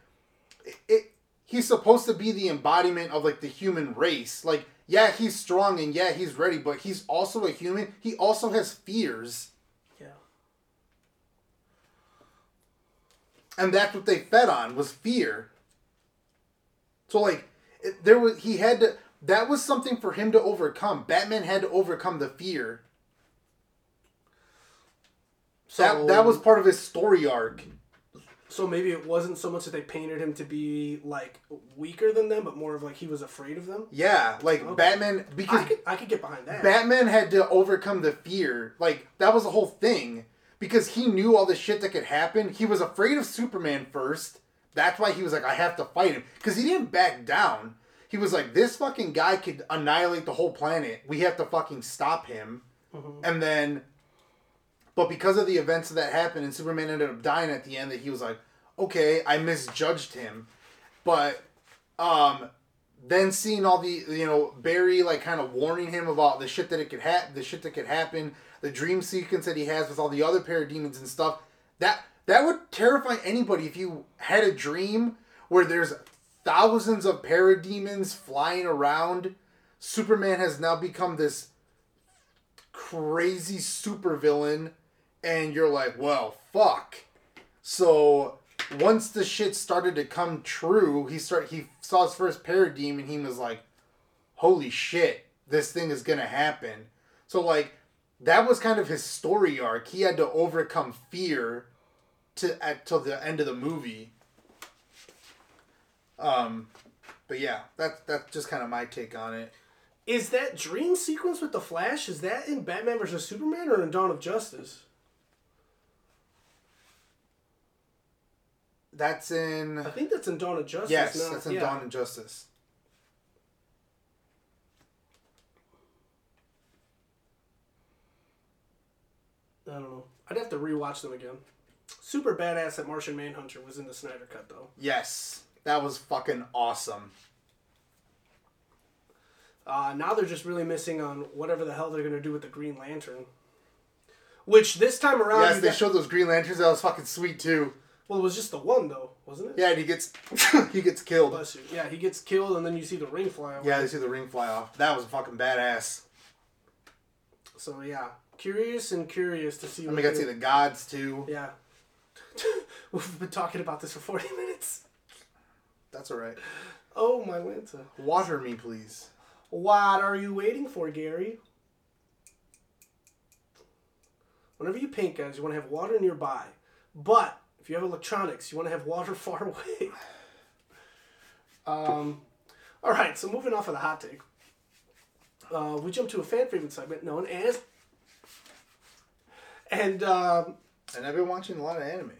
it, it he's supposed to be the embodiment of like the human race. Like, yeah, he's strong and yeah, he's ready, but he's also a human. He also has fears. Yeah. and that's what they fed on was fear. So like it, there was he had to that was something for him to overcome. Batman had to overcome the fear. So that that was part of his story arc. so maybe it wasn't so much that they painted him to be like weaker than them, but more of like he was afraid of them. Yeah, like Okay. Batman because I could I could get behind that. Batman had to overcome the fear. Like that was the whole thing because he knew all the shit that could happen. He was afraid of Superman first. That's why he was like, I have to fight him because he didn't back down. He was like, this fucking guy could annihilate the whole planet. We have to fucking stop him. Mm-hmm. And then, but because of the events that happened and Superman ended up dying at the end, that he was like, okay, I misjudged him. But um, then seeing all the you know Barry like kind of warning him about the shit that it could happen, the shit that could happen, the dream sequence that he has with all the other parademons and stuff. That that would terrify anybody if you had a dream where there's thousands of parademons flying around. Superman has now become this crazy supervillain, and you're like, well, fuck. So once the shit started to come true, he start he saw his first parademon and He was like, "Holy shit, this thing is gonna happen." So like, that was kind of his story arc. He had to overcome fear to at till the end of the movie. Um, but yeah, that's that's just kind of my take on it. Is that dream sequence with the Flash? Is that in Batman versus Superman or in Dawn of Justice? That's in I think that's in Dawn of Justice. yes, that's in yeah. Dawn and Justice. I don't know. I'd have to rewatch them again. Super badass that Martian Manhunter was in the Snyder Cut though. Yes, that was fucking awesome. Uh, now they're just really missing on whatever the hell they're gonna do with the Green Lantern. Which this time around, Yes, they got- showed those Green Lanterns. That was fucking sweet too. Well, it was just the one though, wasn't it? Yeah, and he gets he gets killed. Bless you. Yeah, he gets killed, and then you see the ring fly away. Yeah, you see the ring fly off. That was fucking badass. So yeah, curious and curious to see. What we got to see the gods too. Yeah. We've been talking about this for forty minutes. That's alright. Oh my Lanta. Water me, please. What are you waiting for, Gary? Whenever you paint, guys, you want to have water nearby. But if you have electronics, you want to have water far away. um, all right, so moving off of the hot take, uh, we jump to a fan favorite segment known as. And um, And I've been watching a lot of anime.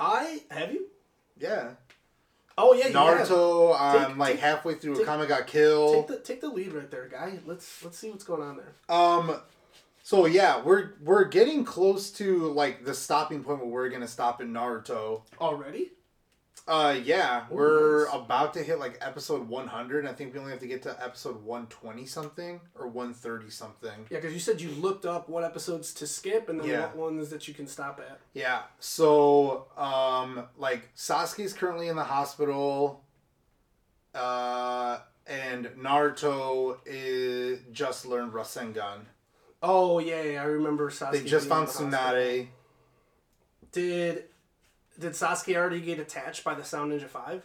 I have you? Yeah. Oh yeah. Naruto. I'm Take- like take- halfway through. take- Akame ga Kill. Take the take the lead right there, guy. Let's let's see what's going on there. Um, so yeah, we're we're getting close to like the stopping point where we're gonna stop in Naruto. Already? Uh, yeah, we're nice. about to hit like episode 100. I think we only have to get to episode 120 something or 130 something. Yeah, because you said you looked up what episodes to skip and then Yeah. what ones that you can stop at. Yeah. So, um, like Sasuke's currently in the hospital. Uh, and Naruto is just learned Rasengan. Oh yeah, yeah I remember Sasuke. They just found. Tsunade. Did did Sasuke already get attached by the Sound Ninja Five?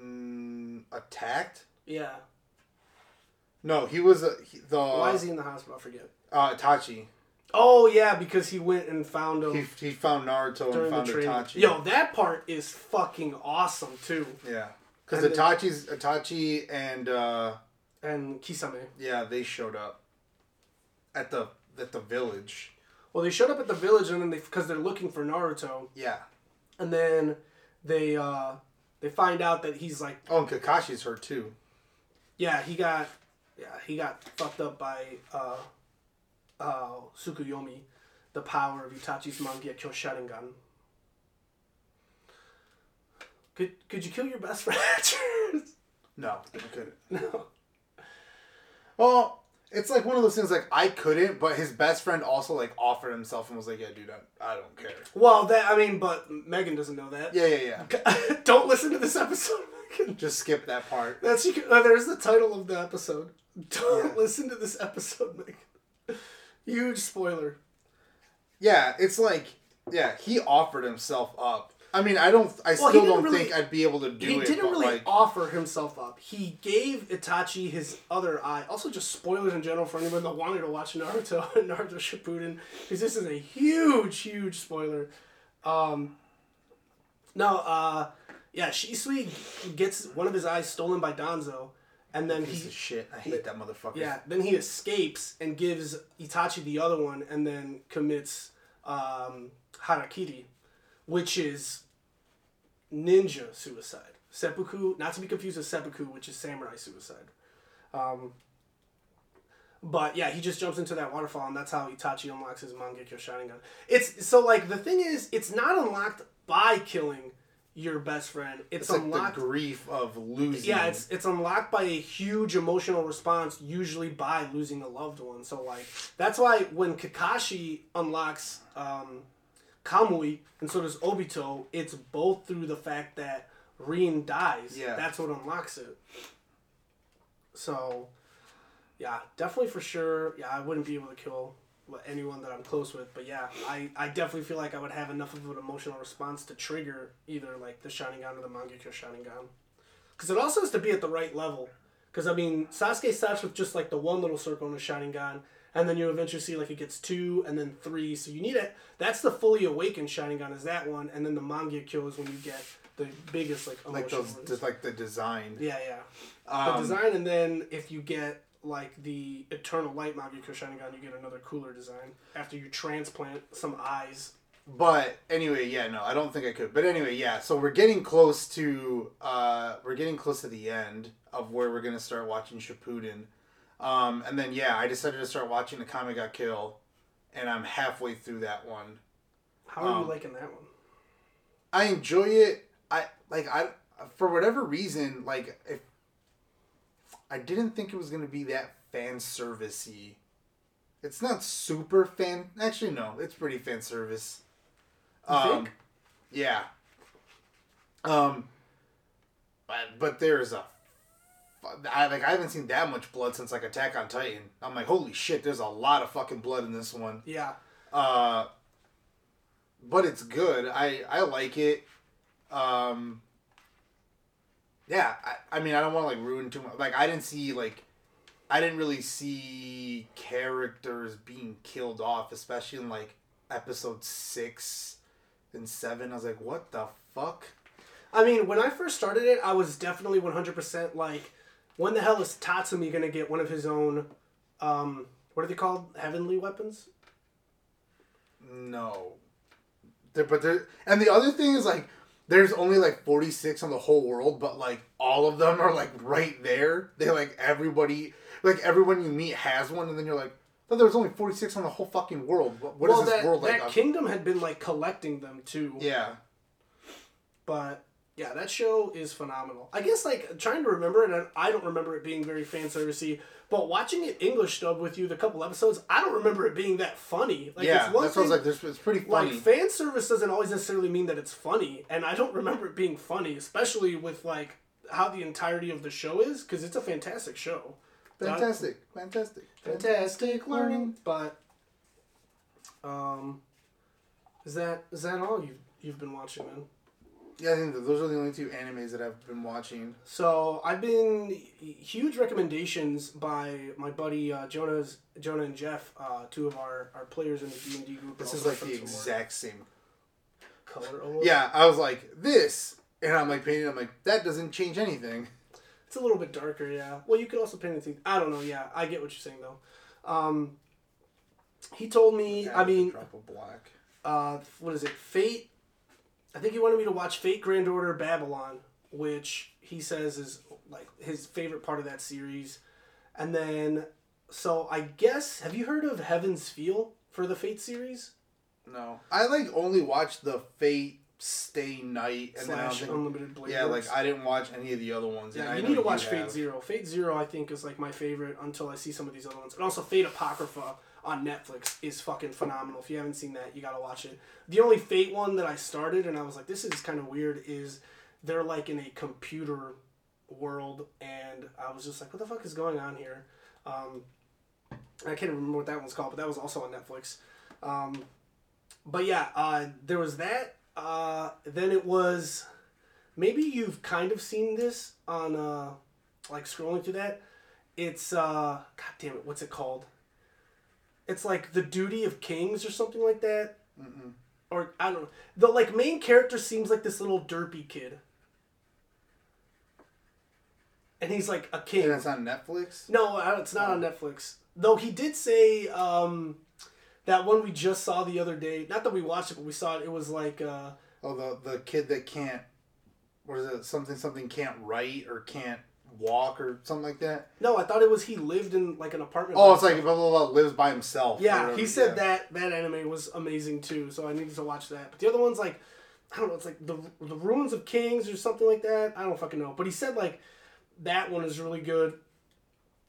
Mm, attacked. Yeah. No, he was a, he, the Why is he in the hospital? I forget. uh, Itachi. Oh yeah, because he went and found him He, he found Naruto and found. Itachi. Yo, that part is fucking awesome too. Yeah, because Itachi's Itachi and uh, And Kisame. yeah, they showed up at the at the village. Well, they showed up at the village and then they because they're looking for Naruto, Yeah. and then they uh they find out that he's like Oh, and Kakashi's hurt too. yeah he got yeah he got fucked up by uh uh Tsukuyomi, the power of Itachi's Mangekyo Sharingan. Could could you kill your best friend? No, I couldn't. no. Well, it's like one of those things. Like I couldn't, but his best friend also like offered himself and was like, "Yeah, dude, I, I don't care." Well, that I mean, but Megan doesn't know that. Yeah, yeah, yeah. Don't listen to this episode, Megan. Just skip that part. That's you. Can, uh, there's the title of the episode. Don't Yeah. listen to this episode, Megan. Huge spoiler. Yeah, it's like yeah, he offered himself up. I mean, I don't. I Well, still don't really- think I'd be able to do he it. He didn't really like, offer himself up. He gave Itachi his other eye. Also, just spoilers in general for anyone that wanted to watch Naruto and Naruto Shippuden, because this is a huge, huge spoiler. Um, no, uh, yeah, Shisui gets one of his eyes stolen by Danzo, and then piece he of shit. I hate that motherfucker. Yeah, then he escapes and gives Itachi the other one, and then commits um, harakiri, which is ninja suicide. Seppuku, not to be confused with seppuku, which is samurai suicide. Um, but yeah, he just jumps into that waterfall, and that's how Itachi unlocks his Mangekyo Sharingan. It's so like the thing is, it's not unlocked by killing your best friend. It's, It's like unlocked the grief of losing. yeah, it's it's unlocked by a huge emotional response, usually by losing a loved one. So like that's why when Kakashi unlocks um, Kamui and so does Obito, it's both through the fact that Rin dies. Yeah. that's what unlocks it. So, yeah, definitely for sure. Yeah, I wouldn't be able to kill anyone that I'm close with, but yeah, I, I definitely feel like I would have enough of an emotional response to trigger either like the Sharingan or the Mangekyo Sharingan. Because it also has to be at the right level. Because I mean, Sasuke starts with just like the one little circle in the Sharingan, and then you eventually see like it gets two and then three. So you need it. That's the fully awakened Sharingan is that one, and then the Mangekyo is when you get the biggest like like those, ones. just like the design. yeah, yeah. Um, the design, and then if you get like the Eternal Light Mangekyo Sharingan, you get another cooler design after you transplant some eyes. But anyway, yeah, no, I don't think I could. But anyway, yeah. So we're getting close to uh, we're getting close to the end of where we're gonna start watching Shippuden, um, and then yeah, I decided to start watching the Akame ga Kill, and I'm halfway through that one. How are Um, you liking that one? I enjoy it. I like I for whatever reason like if I didn't think it was gonna be that fan servicey. It's not super fan. Actually, no, it's pretty fan service. You um, think? Yeah. Um. But, but there's a. I like I haven't seen that much blood since like Attack on Titan. I'm like, holy shit! There's a lot of fucking blood in this one. Yeah. Uh, but it's good. I I like it. Um, yeah, I, I mean I don't want to like ruin too much. Like I didn't see like I didn't really see characters being killed off, especially in like episode six and seven. I was like, what the fuck? I mean, when I first started it, I was definitely 100% like, when the hell is Tatsumi going to get one of his own, um, what are they called? Heavenly weapons? No. There, but there, and the other thing is like, there's only like 46 on the whole world, but like all of them are like right there. They like everybody, like everyone you meet has one, and then you're like, but there was only 46 on the whole fucking world. What, what is well, this that, world like? that kingdom had been like collecting them too. yeah. But yeah, that show is phenomenal. I guess like trying to remember it, and I don't remember it being very fan servicey. But watching it English dub with you, the couple episodes, I don't remember it being that funny. Like, yeah, it's one that's what I was thing- like. It's pretty funny. like fan service doesn't always necessarily mean that it's funny and i don't remember it being funny especially with like how the entirety of the show is because it's a fantastic show fantastic, fantastic, fantastic learning but um is that is that all you you've been watching man Yeah, I think those are the only two animes that I've been watching. So I've been huge recommendations by my buddy uh, Jonah's Jonah and Jeff, uh, two of our, our players in the D and D group. This is like the exact same. color. Almost. Yeah, I was like this, and I'm like painting. I'm like that doesn't change anything. It's a little bit darker, yeah. Well, you could also paint anything. I don't know. Yeah, I get what you're saying though. Um, he told me. I mean, drop of black. uh, what is it? Fate. I think he wanted me to watch Fate Grand Order Babylon, which he says is like his favorite part of that series. And then, so I guess have you heard of Heaven's Feel for the Fate series No, I like only watched the Fate Stay Night, and then slash think, Unlimited Blade? yeah, Works? like I didn't watch any of the other ones. Yeah, I you know need to watch have. Fate Zero. Fate Zero, I think, is like my favorite until I see some of these other ones. And also Fate Apocrypha on Netflix is fucking phenomenal. If you haven't seen that, you gotta watch it. The only Fate one that I started and I was like, this is kind of weird, is they're like in a computer world, and I was just like, what the fuck is going on here? Um, I can't remember what that one's called, but that was also on Netflix. Um, but yeah, uh, there was that. Uh, then it was maybe you've kind of seen this on uh, like scrolling through that. It's uh, god damn it, what's it called? It's like the duty of kings or something like that. Mm-mm. Or I don't know. The like main character seems like this little derpy kid, and he's like a king. And it's on Netflix. No, it's not on Netflix. Though he did say um, that one we just saw the other day. Not that we watched it, but we saw it. It was like uh, Oh, the the kid that can't, what is it? Something something can't write or can't walk or something like that. no, I thought it was he lived in like an apartment. Oh, it's like blah blah blah lives by himself. Yeah, he said yeah. that that anime was amazing too, so I needed to watch that. But the other one's like, I don't know, it's like the the Ruins of Kings or something like that. I don't fucking know. But he said like that one is really good.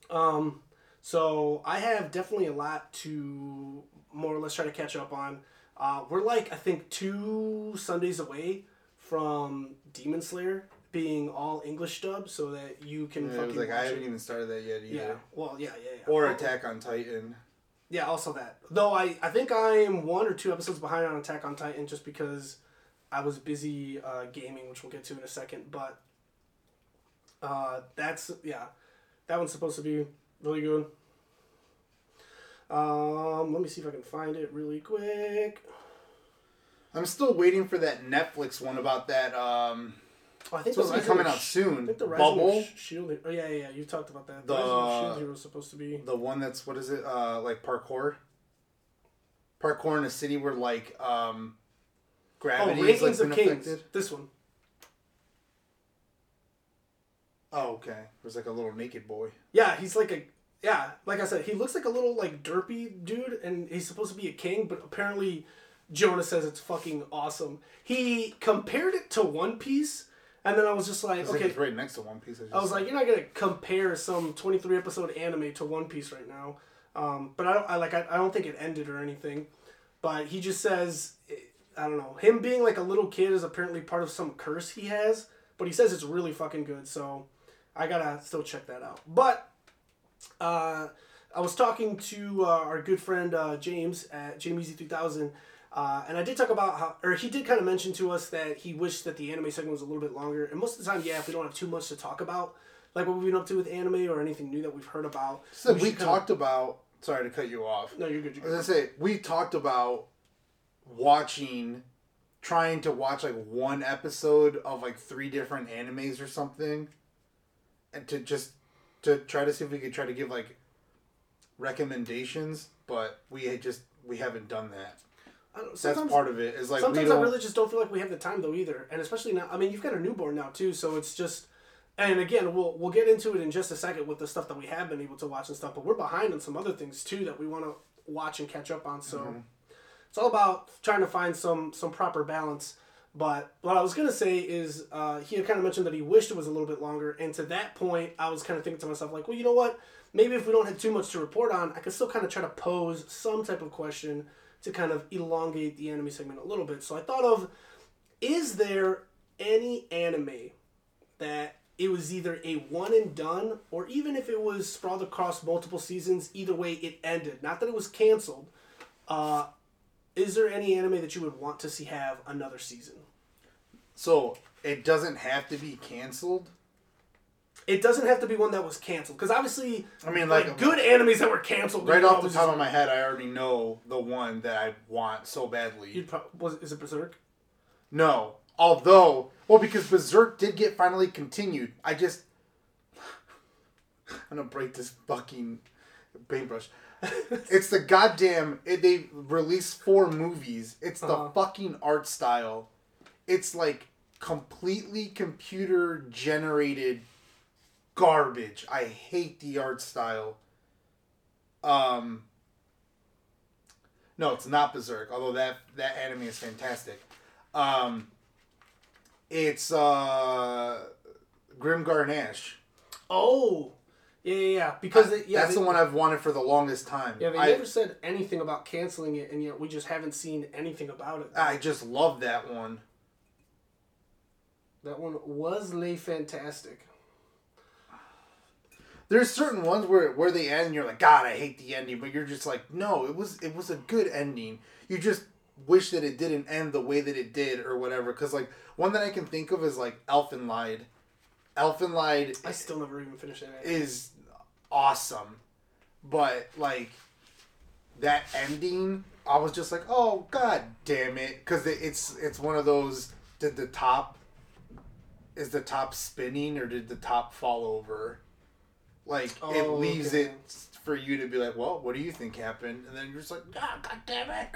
Um, so I have definitely a lot to more or less try to catch up on. Uh, we're like I think two Sundays away from Demon Slayer being all English dub, so that you can Yeah, it fucking was like I haven't it. even started that yet either. Yeah, well, yeah, yeah, yeah. Or Well, Attack on Titan. yeah, also that. Though I, I think I am one or two episodes behind on Attack on Titan just because I was busy uh, gaming, which we'll get to in a second. But uh, that's yeah, that one's supposed to be really good. Um, let me see if I can find it really quick. I'm still waiting for that Netflix one about that. Um, Oh, I think it's supposed to be coming out soon. I think the Rising Bubble, of Shield. Oh yeah, yeah, yeah, you talked about that. The, The- Rising of Shield Hero is supposed to be. the one that's what is it? Uh, like parkour. Parkour in a city where like um, Oh, is like been Kings. affected. This one. Oh, okay. There's like a little naked boy. Yeah, he's like a yeah, like I said, he looks like a little like derpy dude, and he's supposed to be a king, but apparently Jonah says it's fucking awesome. He compared it to One Piece, and then I was just like, okay. it's right next to One Piece. just I was like, you're not gonna compare some 23 episode anime to One Piece right now. Um, but I don't, I like, I, I don't think it ended or anything. But he just says, I don't know, him being like a little kid is apparently part of some curse he has. But he says it's really fucking good, so I gotta still check that out. But uh, I was talking to uh, our good friend uh, James at JameEasy3000, uh, and I did talk about how, or he did kind of mention to us that he wished that the anime segment was a little bit longer. And most of the time, yeah, if we don't have too much to talk about, like what we've been up to with anime or anything new that we've heard about. so we, kinda- talked about. Sorry to cut you off. No, you're good. You're I good. was gonna say we talked about watching, trying to watch like one episode of like three different animes or something, and to just to try to see if we could try to give like recommendations, but we had just we haven't done that. I don't, That's part of it. Is like sometimes I really just don't feel like we have the time though either, and especially now. I mean, you've got a newborn now too, so it's just. And again, we'll we'll get into it in just a second with the stuff that we have been able to watch and stuff, but we're behind on some other things too that we want to watch and catch up on. So Mm-hmm. it's all about trying to find some some proper balance. But what I was gonna say is, uh, he had kind of mentioned that he wished it was a little bit longer, and to that point, I was kind of thinking to myself like, well, you know what? Maybe if we don't have too much to report on, I could still kind of try to pose some type of question to kind of elongate the anime segment a little bit. So I thought of, is there any anime that it was either a one and done, or even if it was sprawled across multiple seasons, either way it ended. Not that it was canceled. Uh, is there any anime that you would want to see have another season? So it doesn't have to be canceled. It doesn't have to be one that was canceled because obviously, I mean, like, like, good animes that were canceled. right off the top of my head, I already know the one that I want so badly. You'd pro- was is it Berserk? No. Although, well, because Berserk did get finally continued. I just. I'm gonna break this fucking paintbrush. it's the goddamn. It, they released four movies. It's the Uh-huh. fucking art style. It's like completely computer generated garbage. I hate the art style. Um. No, it's not Berserk. Although that that anime is fantastic. Um, it's uh, Grim Garnash. Oh, yeah, yeah, yeah. Because I- they, yeah, that's they, the one I've wanted for the longest time. Yeah, they I, never said anything about canceling it, and yet we just haven't seen anything about it. I just love that one. that one was lay fantastic. There's certain ones where where they end, and you're like, God, I hate the ending, but you're just like, no, it was it was a good ending. You just wish that it didn't end the way that it did, or whatever. Because like one that I can think of is like Elfen Lied. Elfenlied I still never even finished it is awesome, but like that ending, I was just like, oh god damn it, because it's it's one of those. Did the top is the top spinning or did the top fall over? Like it Oh, leaves okay. it for you to be like, well, what do you think happened? And then you're just like, ah, god damn it.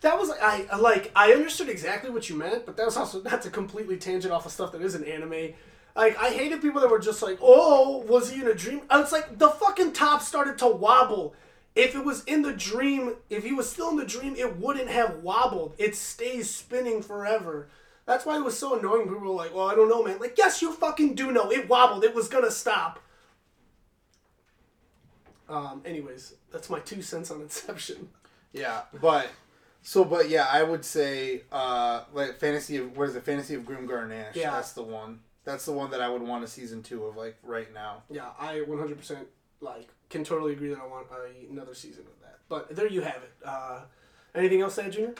That was I I- like I understood exactly what you meant, but that was also not to completely tangent off of stuff that isn't anime. Like I hated people that were just like, "Oh, was he in a dream?" And it's like the fucking top started to wobble. If it was in the dream, if he was still in the dream, it wouldn't have wobbled. It stays spinning forever. That's why it was so annoying. People were like, "Well, I don't know, man." Like, yes, you fucking do know. It wobbled. It was gonna stop. Um. Anyways, that's my two cents on Inception. Yeah, but so but yeah, I would say uh like fantasy of what is it? Fantasy of Grimgar Nash. Yeah. that's the one. That's the one that I would want a season two of like right now. Yeah, I 100% like can totally agree that I want a, another season of that. But there you have it. Uh, anything else, Sad Junior?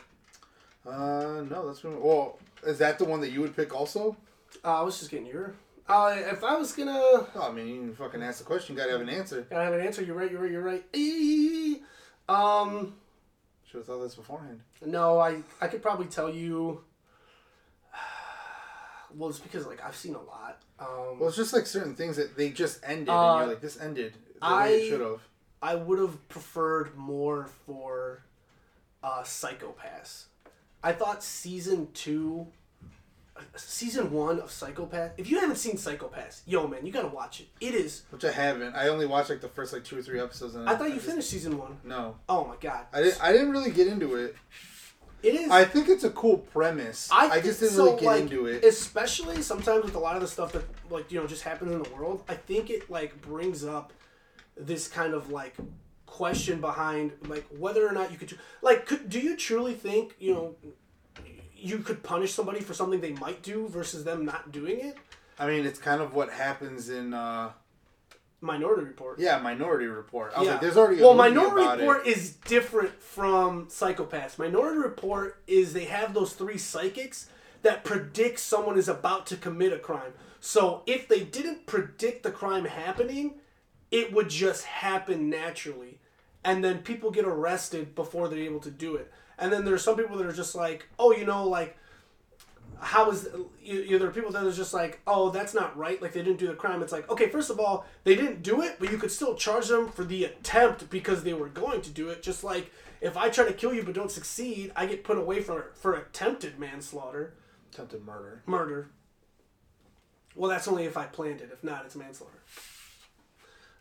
Uh, no, that's been, well. Is that the one that you would pick also? Uh, I was just getting your. Uh, if I was gonna, Oh, I mean, you fucking ask the question. You gotta have an answer. gotta have an answer. You're right. You're right. You're right. Eee. Um, Should have thought this beforehand. no, I I could probably tell you. Well, it's because like I've seen a lot. Um, Well, it's just like certain things that they just ended, Uh, and you're like, this ended the way I- it should have. I would have preferred more for uh, Psycho-Pass. I thought season two, season one of Psycho-Pass. If you haven't seen Psycho-Pass, yo man, you gotta watch it. It is. Which I haven't. I only watched like the first like two or three episodes. And I thought you just- finished season one. No, Oh my god, I didn't. I didn't really get into it. it is. I think it's a cool premise. I, think just didn't so, really get like, into it. Especially sometimes with a lot of the stuff that like you know just happens in the world. I think it like brings up this kind of like question behind like whether or not you could like could do you truly think you know you could punish somebody for something they might do versus them not doing it? I mean, it's kind of what happens in. uh Minority Report. Yeah, Minority Report. I was Yeah. like, there's already a well, Minority Report it. is different from Psycho-Pass. Minority Report is they have those three psychics that predict someone is about to commit a crime. So if they didn't predict the crime happening, it would just happen naturally, and then people get arrested before they're able to do it. And then there's some people that are just like, oh, you know, like how is you, you, there are people that are just like, oh, that's not right. Like they didn't do the crime. It's like, okay, first of all, they didn't do it, but you could still charge them for the attempt because they were going to do it. Just like if I try to kill you but don't succeed, I get put away for for attempted manslaughter, attempted murder. murder. Well, that's only if I planned it. If not, it's manslaughter.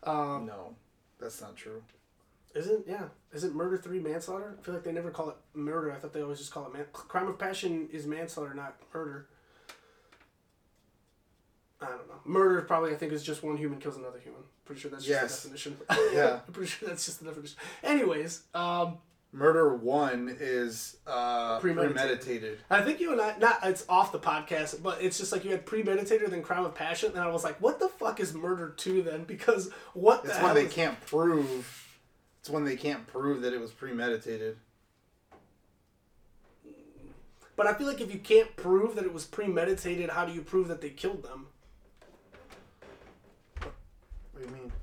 Um, No, that's not true. Isn't yeah? Isn't murder three manslaughter? I feel like they never call it murder. I thought they always just call it man. Crime of passion is manslaughter, not murder. I don't know. Murder probably I think is just one human kills another human. Pretty sure that's just Yes. the definition. Yeah. I'm pretty sure that's just the definition. Anyways, um, Murder one is uh, Premeditated. premeditated. I think you and I not it's off the podcast, but it's just like you had premeditated then crime of passion, and I was like, what the fuck is murder two then? Because what the It's hell when they is- can't prove. It's when they can't prove that it was premeditated. But I feel like if you can't prove that it was premeditated, how do you prove that they killed them? What do you mean?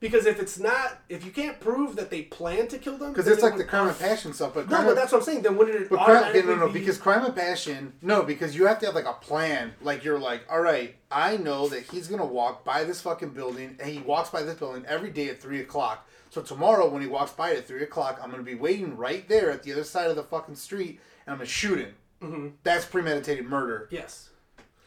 Because if it's not, if you can't prove that they plan to kill them, Because it's it like the crime of passion stuff. But No, but that's what I'm saying. Then wouldn't it But crime, no, no, no, be- because crime of passion, no, because you have to have like a plan. Like you're like, all right, I know that he's gonna walk by this fucking building, and he walks by this building every day at three o'clock. So tomorrow, when he walks by at three o'clock, I'm gonna be waiting right there at the other side of the fucking street, and I'm gonna shoot him. Mhm. That's premeditated murder. yes,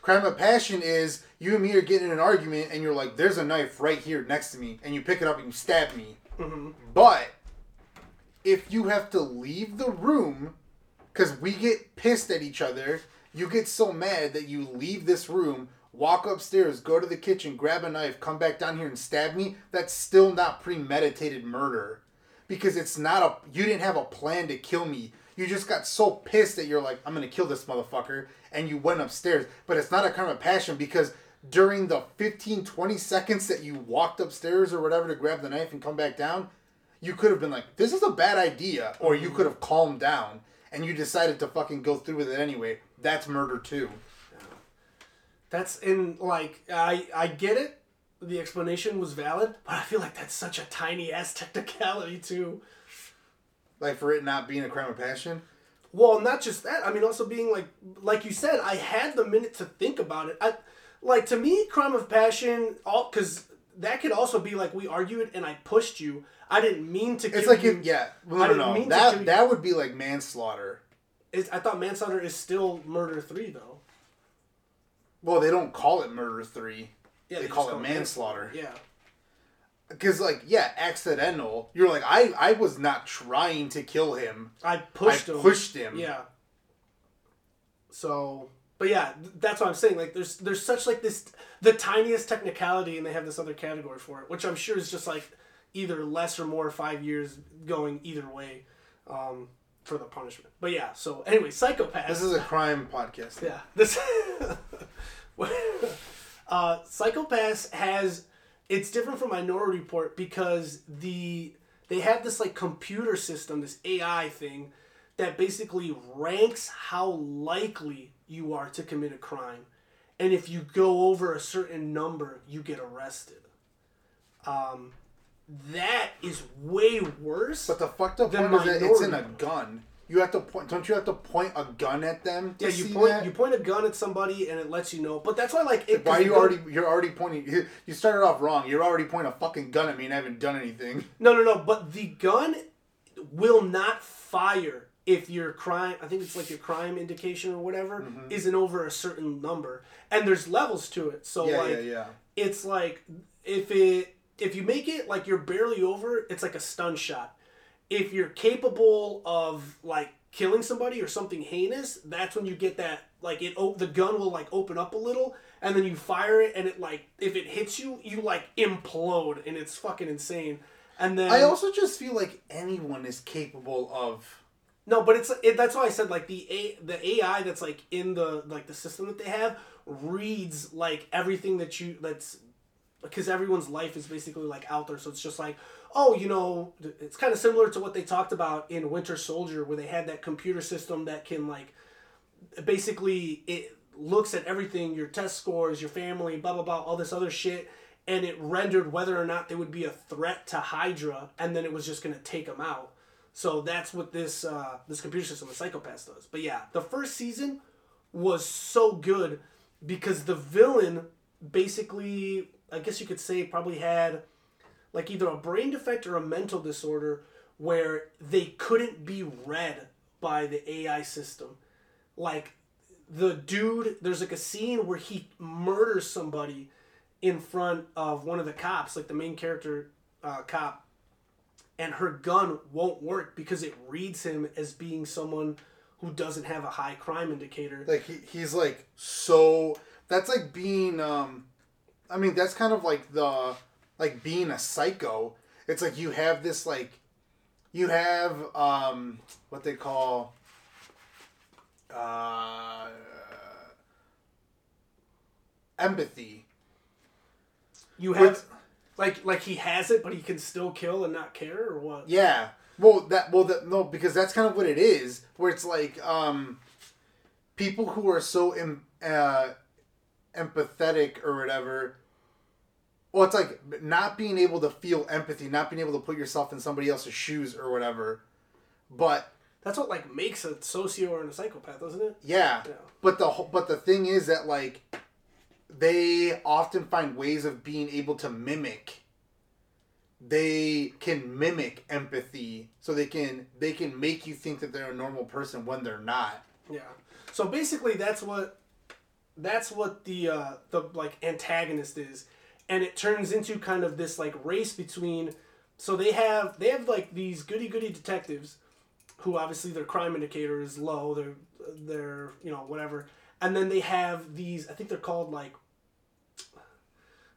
Crime of passion is you and me are getting in an argument, and you're like, "There's a knife right here next to me," and you pick it up and you stab me. hmm But if you have to leave the room because we get pissed at each other, you get so mad that you leave this room, walk upstairs, go to the kitchen, grab a knife, come back down here and stab me, that's still not premeditated murder. Because it's not a you didn't have a plan to kill me. You just got so pissed that you're like, I'm gonna kill this motherfucker, and you went upstairs. But it's not a crime of passion because during the 15, 20 seconds that you walked upstairs or whatever to grab the knife and come back down, you could have been like, this is a bad idea. Or you mm-hmm. could have calmed down and you decided to fucking go through with it anyway. That's murder too. That's in like I I get it. The explanation was valid, but I feel like that's such a tiny ass technicality too. Like for it not being a crime of passion. Well, not just that. I mean, also being like, like you said, I had the minute to think about it. I, like to me, crime of passion, all because that could also be like we argued and I pushed you. I didn't mean to. It's like you. yeah, I no, no, didn't no. mean to That that would be like manslaughter. It's, I thought manslaughter is still murder three though. Well, they don't call it murder three. Yeah, they just call it manslaughter. Yeah. Because like yeah, accidental. You're like I I was not trying to kill him. I pushed I him. pushed him. Yeah. So, but yeah, th- that's what I'm saying. Like, there's there's such like this the tiniest technicality, and they have this other category for it, which I'm sure is just like either less or more five years going either way um, for the punishment. But yeah. So anyway, Psycho-Pass. This is a crime podcast. Yeah. This uh Psycho-Pass has it's different from Minority Report because the they have this like computer system, this AI thing that basically ranks how likely you are to commit a crime. And if you go over a certain number, you get arrested. Um that is way worse. But the fucked up The part is that it's in a gun. You have to point. Don't you have to point a gun at them to yeah, you see point that? you point a gun at somebody and it lets you know. But that's why like it, Why you already? You're already pointing. You you started off wrong. You're already pointing a fucking gun at me, and I haven't done anything. No, no, no. But the gun will not fire if your crime. I think it's like your crime indication or whatever Mm-hmm. isn't over a certain number, and there's levels to it. So Yeah, like, yeah, yeah. it's like if it if you make it like you're barely over, it's like a stun shot. If you're capable of like killing somebody or something heinous, that's when you get that like it the gun will like open up a little and then you fire it and it like if it hits you, you like implode and it's fucking insane. And then I also just feel like anyone is capable of. no, but it's it, that's why I said like the A, the AI that's like in the like the system that they have reads like everything that you that's because everyone's life is basically like out there, so it's just like oh you know it's kind of similar to what they talked about in Winter Soldier where they had that computer system that can like basically it looks at everything your test scores your family blah blah blah all this other shit and it rendered whether or not they would be a threat to hydra and then it was just going to take them out. So that's what this uh, this computer system the Psycho-Pass does. But yeah the first season was so good because the villain basically i guess you could say probably had like either a brain defect or a mental disorder where they couldn't be read by the ai system like the dude there's like a scene where he murders somebody in front of one of the cops like the main character uh, cop and her gun won't work because it reads him as being someone who doesn't have a high crime indicator Like he, he's like so. That's like being. um I mean, that's kind of like the like being a psycho. It's like you have this like, you have um what they call. Uh, empathy. you have Which- like like he has it but he can still kill and not care or what Yeah. Well, that well that no because that's kind of what it is. Where it's like um people who are so em, uh, empathetic or whatever. Well, it's like not being able to feel empathy, not being able to put yourself in somebody else's shoes or whatever. But That's what like makes a socio or a psychopath, doesn't it? yeah, Yeah. but the whole- but the thing is that like they often find ways of being able to mimic they can mimic empathy so they can they can make you think that they're a normal person when they're not Yeah. So basically, that's what that's what the uh, the like antagonist is, and it turns into kind of this like race between. So they have they have like these goody goody detectives, who obviously their crime indicator is low. They're they're you know whatever, and then they have these. I think they're called like.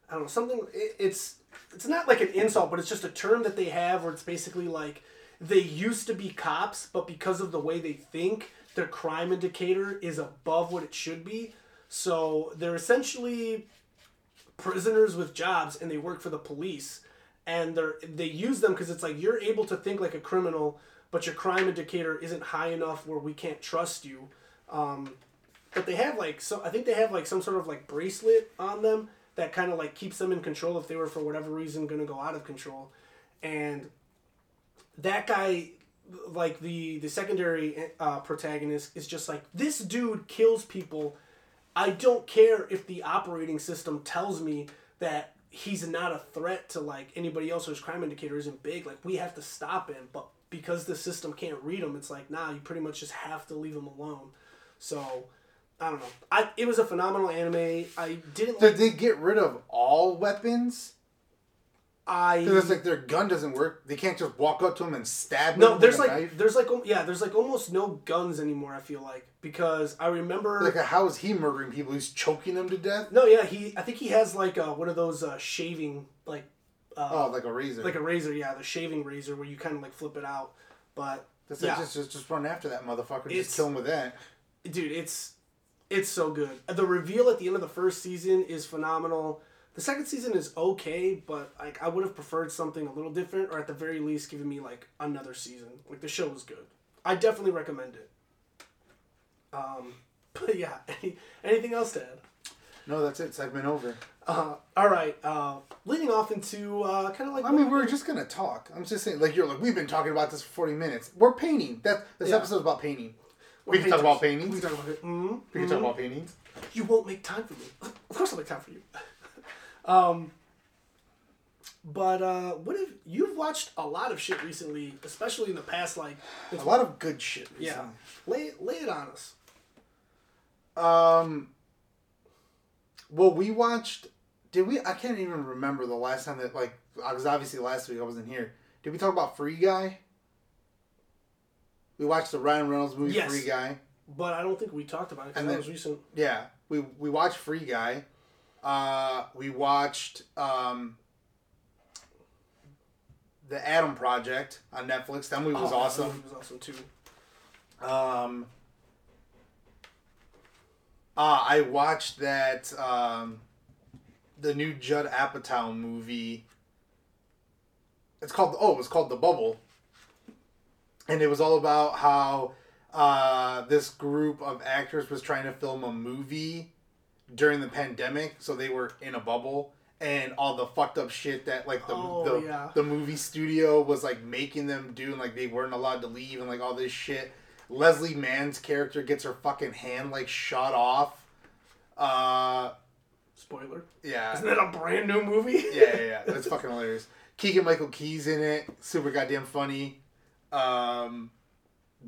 I don't know something. It, it's it's not like an insult, but it's just a term that they have where it's basically like they used to be cops, but because of the way they think, their crime indicator is above what it should be. So they're essentially prisoners with jobs, and they work for the police. And they're they use them because it's like you're able to think like a criminal, but your crime indicator isn't high enough where we can't trust you. Um, but they have like so I think they have like some sort of like bracelet on them that kind of like keeps them in control if they were for whatever reason going to go out of control. And that guy like the the secondary uh, protagonist is just like this dude kills people. I don't care if the operating system tells me that he's not a threat to like anybody else his crime indicator isn't big. Like we have to stop him, but because the system can't read him, it's like nah, you pretty much just have to leave him alone. So I don't know. I it was a phenomenal anime. I didn't did like. they get rid of all weapons I because it's like their gun doesn't work they can't just walk up to him and stab him. no. them There's with a like knife there's like yeah. There's like almost no guns anymore. I feel like because I remember like how is he murdering people he's choking them to death No, yeah, he. I think he has like uh, one of those uh, shaving like. Uh, oh like a razor Like a razor, yeah, the shaving razor where you kind of like flip it out. But That's yeah. like just, just just run after that motherfucker It's- just kill him with that dude, it's it's so good. The reveal at the end of the first season is phenomenal. The second season is okay, but like I would have preferred something a little different, or at the very least, giving me like another season. Like the show was good. I definitely recommend it. Um, but yeah, any, anything else to add? no that's it segment over Uh, all right, uh, leading off into uh, kind of like I mean, we're just gonna talk. I'm just saying, like you're like we've been talking about this for 40 minutes. We're painting. That this Yeah. episode's about painting. We're We can talk about paintings. We can talk about it. Mhm. We can talk about paintings. You won't make time for me. Of course, I'll make time for you. Um, but uh, what if you've watched a lot of shit recently, especially in the past like A lot of good shit. yeah. Lay lay it on us. Um. Well, we watched. Did we? I can't even remember the last time that like. Because obviously last week I wasn't here. Did we talk about Free Guy? We watched the Ryan Reynolds movie Yes. Free Guy. But I don't think we talked about it because that was recent. Yeah, we we watched Free Guy. Uh, we watched um, the Adam Project on Netflix. That movie was Oh, that awesome. movie was awesome too. Um, uh, I watched that um, the new Judd Apatow movie. It's called oh, it was called The Bubble, and it was all about how uh, this group of actors was trying to film a movie during the pandemic, so they were in a bubble. And all the fucked up shit that like the Oh, the, yeah. the movie studio was like making them do, and like they weren't allowed to leave, and like all this shit. Leslie Mann's character gets her fucking hand like shot off. Uh, Spoiler. yeah, Isn't that a brand new movie? yeah, yeah, yeah. That's fucking hilarious. Keegan Michael Key's in it. Super goddamn funny. Um,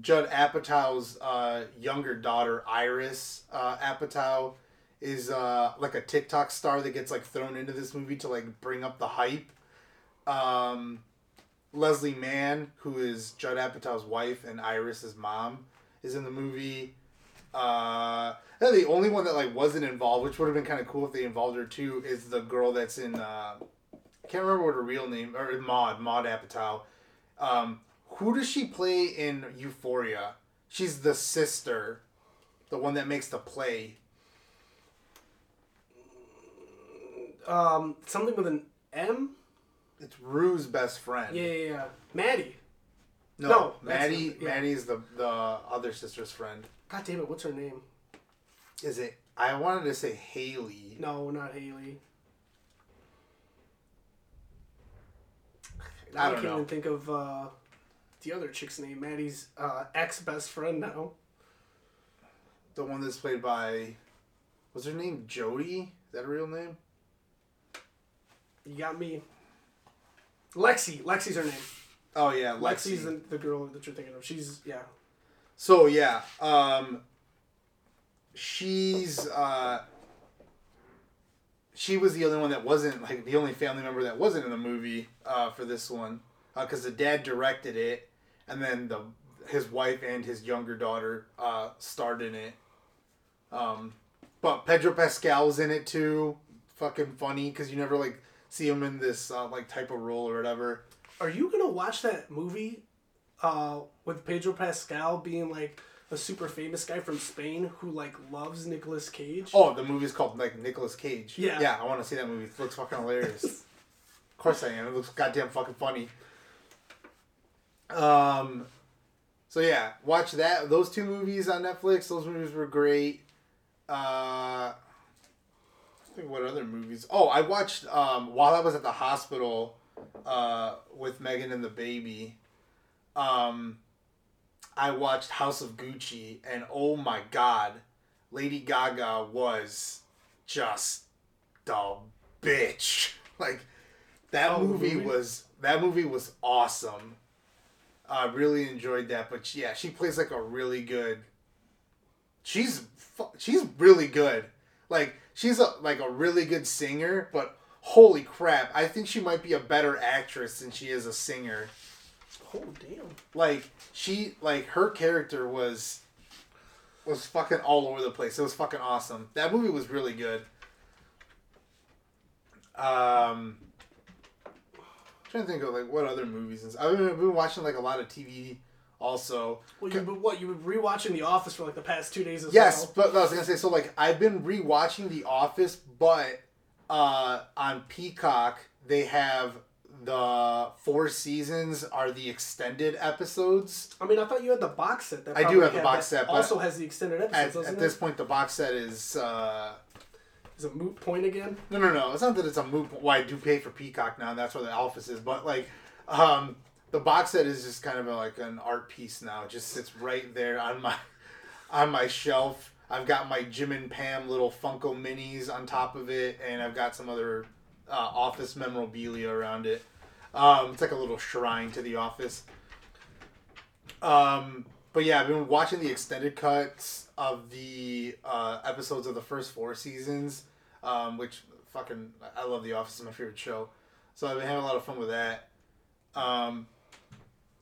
Judd Apatow's uh, younger daughter, Iris uh, Apatow, is uh, like a TikTok star that gets like thrown into this movie to like bring up the hype. Um, Leslie Mann, who is Judd Apatow's wife and Iris's mom, is in the movie. Uh, the only one that like wasn't involved, which would have been kind of cool if they involved her too, is the girl that's in. Uh, I can't remember what her real name or Maud Maud Apatow. Um, who does she play in Euphoria? She's the sister, the one that makes the play. Um, something with an M. It's Rue's best friend. Yeah, yeah, yeah. Maddie. No, No, that's Maddie. not- yeah. Maddie's the the other sister's friend. God damn it, what's her name? Is it? I wanted to say Haley. No, not Haley. I don't can't know. even think of uh, the other chick's name. Maddie's uh, ex best friend now. The one that's played by. Was her name Jody? Is that a real name? You got me. Lexi. Lexi's her name. Oh yeah, Lexi. Lexi's the, the girl that you're thinking of. She's yeah. So yeah, um, she's uh, she was the only one that wasn't like the only family member that wasn't in the movie uh, for this one because the dad directed it, and then the his wife and his younger daughter uh, starred in it. Um, but Pedro Pascal's in it too. Fucking funny because you never like see him in this uh, like type of role or whatever. Are you gonna watch that movie uh, with Pedro Pascal being like a super famous guy from Spain who like loves Nicolas Cage? Oh, the movie's called like Nicolas Cage. Yeah. Yeah, I want to see that movie. It looks fucking hilarious. of course I am. It looks goddamn fucking funny. Um, so yeah, watch that. Those two movies on Netflix. Those movies were great. Uh, think what other movies? Oh, I watched um while I was at the hospital, uh, with Megan and the baby. Um, I watched House of Gucci, and oh my god, Lady Gaga was just the bitch. Like that Oh, movie, movie? was that movie was awesome. I really enjoyed that, but yeah, she plays like a really good. She's she's really good. Like she's a like a really good singer, but holy crap, I think she might be a better actress than she is a singer Oh damn! like she like her character was was fucking all over the place. It was fucking awesome. That movie was really good. Um I'm trying to think of like what other movies I've been, I've been watching like a lot of TV also. Well, you but what you were rewatching The Office for like the past two days as Yes, well. but I was gonna say so like I've been rewatching The Office, but uh on Peacock they have the four seasons are the extended episodes. I mean, I thought you had the box set. That I do have the box set, but Also has the extended episodes, At, at this point, the box set is uh, Is a moot point again? no, no, no. It's not that it's a moot. Well, I do pay for Peacock now. and That's where the office is. But like, um, the box set is just kind of like an art piece now. It just sits right there on my on my shelf. I've got my Jim and Pam little Funko minis on top of it, and I've got some other uh, office memorabilia around it. Um, it's like a little shrine to the office. Um, but yeah, I've been watching the extended cuts of the uh, episodes of the first four seasons, um, which fucking I love The Office. It's my favorite show, so I've been having a lot of fun with that. Um,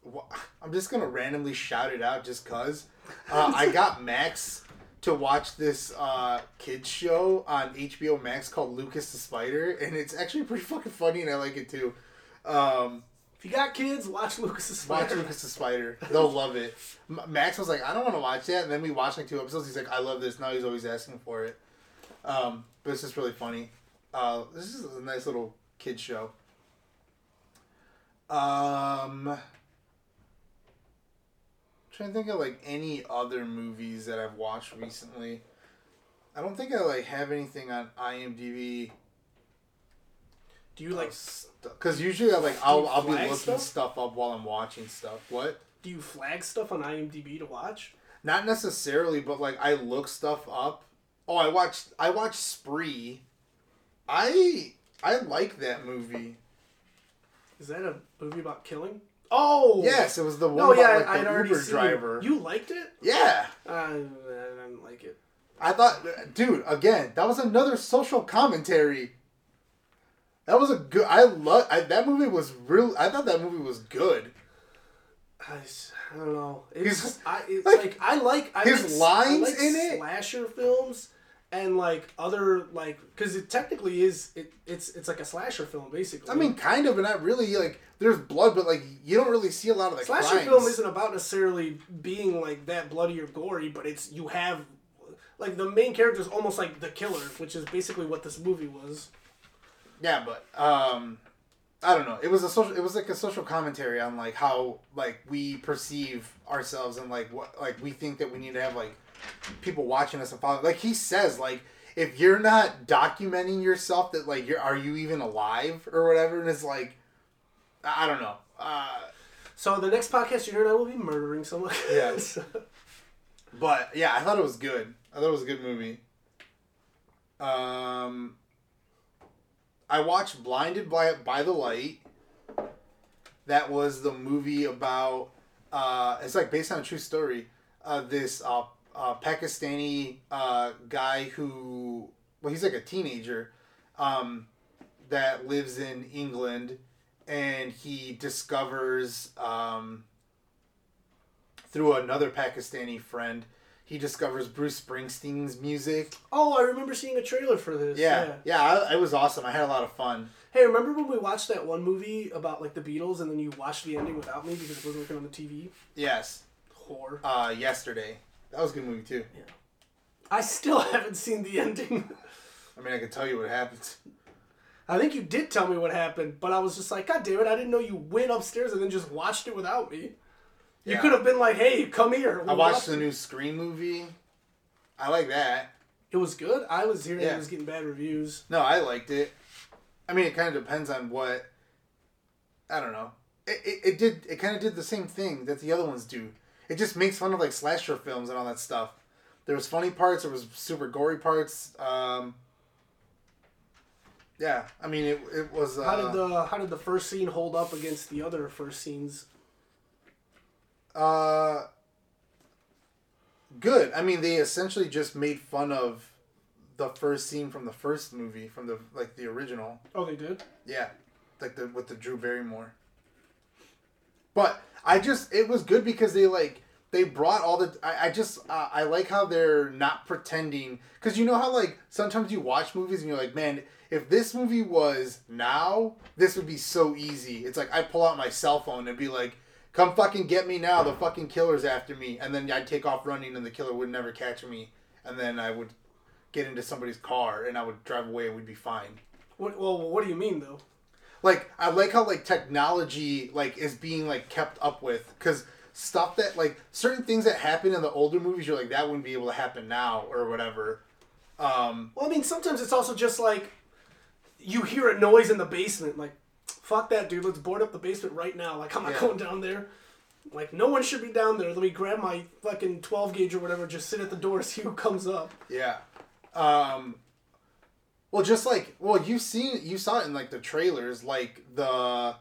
I'm just gonna randomly shout it out just cause uh, I got Max to watch this uh, kids show on HBO Max called Lucas the Spider, and it's actually pretty fucking funny, and I like it too. Um, If you got kids, watch Lucas's Watch Spider. Watch Lucas the Spider. They'll love it. Max was like, I don't want to watch that. And then we watched like two episodes. He's like, I love this. Now he's always asking for it. Um, but it's just really funny. Uh, this is a nice little kids show. Um, trying to think of like any other movies that I've watched recently. I don't think I like have anything on IMDb. Do you like? Because usually I like I'll I'll be looking stuff? stuff up while I'm watching stuff. What? Do you flag stuff on IMDb to watch? Not necessarily, but like I look stuff up. Oh, I watched I watched Spree. I I like that movie. Is that a movie about killing? Oh Yes, it was the one No, about yeah, like, I, I'd already Uber seen driver. You liked it? Yeah, Uh, I didn't like it. I thought, dude, again, that was another social commentary. That was a good. I love I, that movie. Was real. I thought that movie was good. I don't know. It's I, it's like, like, I like I his like, lines I like in it? slasher films and like other like because it technically is it it's it's like a slasher film basically. I mean, kind of, but not really. Like, there's blood, but like you don't really see a lot of the slasher crimes. film isn't about necessarily being like that bloody or gory, but it's you have like the main character is almost like the killer, which is basically what this movie was. Yeah, but um, I don't know. It was a social. It was like a social commentary on like how like we perceive ourselves and like what like we think that we need to have like people watching us and following. Like he says, like if you're not documenting yourself, that like you're are you even alive or whatever? And it's like, I don't know. Uh, So the next podcast you hear, I will be murdering someone. Yes. but yeah, I thought it was good. I thought it was a good movie. Um, I watched Blinded by by the Light. That was the movie about. Uh, it's like based on a true story. Uh, this uh, uh, Pakistani uh, guy who, well, he's like a teenager, um, that lives in England, and he discovers um, through another Pakistani friend, he discovers Bruce Springsteen's music. oh, I remember seeing a trailer for this. Yeah, yeah, I, it was awesome. I had a lot of fun. Hey, remember when we watched that one movie about like the Beatles, and then you watched the ending without me because it wasn't working on the TV? Yes, Whore. uh, yesterday. That was a good movie too. Yeah. I still haven't seen the ending. I mean, I can tell you what happens. I think you did tell me what happened, but I was just like, God damn it, I didn't know you went upstairs and then just watched it without me. You Yeah. could have been like, hey, come here. I watched watch the new Scream movie. I like that. It was good. I was hearing Yeah. it was getting bad reviews. No, I liked it. I mean, it kind of depends on what. I don't know. It, it, it did. It kind of did the same thing that the other ones do. It just makes fun of like slasher films and all that stuff. There was funny parts. There was super gory parts. Um, yeah, I mean, it, it was. Uh, How did the how did the first scene hold up against the other first scenes? Uh, good. I mean, they essentially just made fun of the first scene from the first movie, from the like the original. Oh, they did. Yeah, like the with the Drew Barrymore. But I just it was good because they like they brought all the I, I just uh, I like how they're not pretending. Because you know how like sometimes you watch movies and you're like man if this movie was now this would be so easy. It's like I pull out my cell phone and be like come fucking get me now. The fucking killer's after me. And then I'd take off running and the killer would never catch me. And then I would get into somebody's car and I would drive away and we'd be fine. What, well, what do you mean though? Like I like how like technology like is being like kept up with because stuff that like certain things that happen in the older movies you're like that wouldn't be able to happen now or whatever. Um, Well, I mean, sometimes it's also just like you hear a noise in the basement. Like, fuck that, dude. Let's board up the basement right now. Like, I'm not Yeah. going down there. Like, no one should be down there. Let me grab my fucking 12 gauge or whatever. Just sit at the door, see who comes up. yeah. Um, well, just like well, you've seen you saw it in like the trailers, like the uh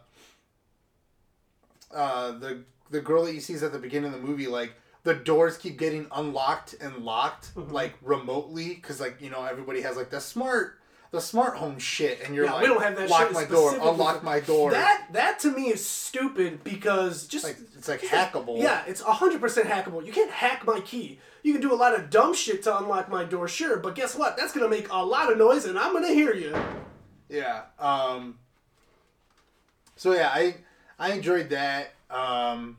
the the girl that you see is at the beginning of the movie, like the doors keep getting unlocked and locked like remotely because like you know everybody has like the smart the smart home shit and you're Yeah, like we don't have that lock my door unlock my door That that to me is stupid because just like it's like hackable Yeah, it's 100% hackable. You can't hack my key. You can do a lot of dumb shit to unlock my door, sure, but guess what? That's to make a lot of noise and I'm to hear you. Yeah. Um. So yeah, I I enjoyed that. Um.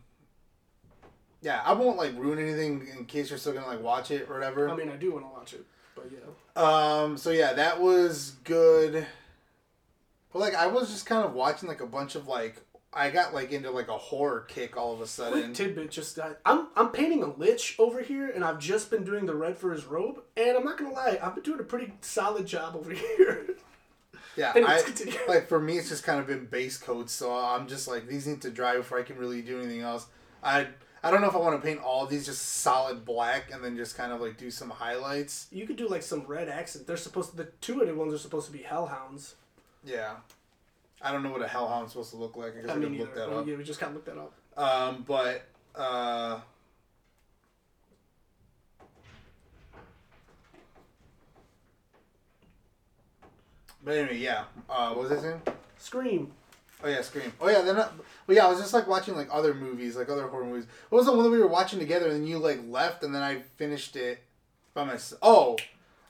Yeah, I won't like ruin anything in case you're still gonna like watch it or whatever. I mean, I do want to watch it, but yeah. Um. So yeah, that was good. But like, I was just kind of watching like a bunch of like I got like into like a horror kick all of a sudden. Quick tidbit, just uh, I'm I'm painting a lich over here, and I've just been doing the red for his robe, and I'm not gonna lie, I've been doing a pretty solid job over here. Yeah, I, like for me, it's just kind of been base coats, so I'm just like these need to dry before I can really do anything else. I I don't know if I want to paint all of these just solid black and then just kind of like do some highlights. you could do like some red accent. They're supposed to, the two-headed ones are supposed to be hellhounds. Yeah, I don't know what a hellhound's supposed to look like. I guess I, mean, could look that Oh, up. yeah, we just kind of look that up. Um, but uh. But anyway, yeah. Uh, what was I saying? Scream. Oh yeah, Scream. Oh yeah, then. Uh, well, yeah, I was just like watching like other movies, like other horror movies. What was the one that we were watching together, and then you like left, and then I finished it by myself. Oh,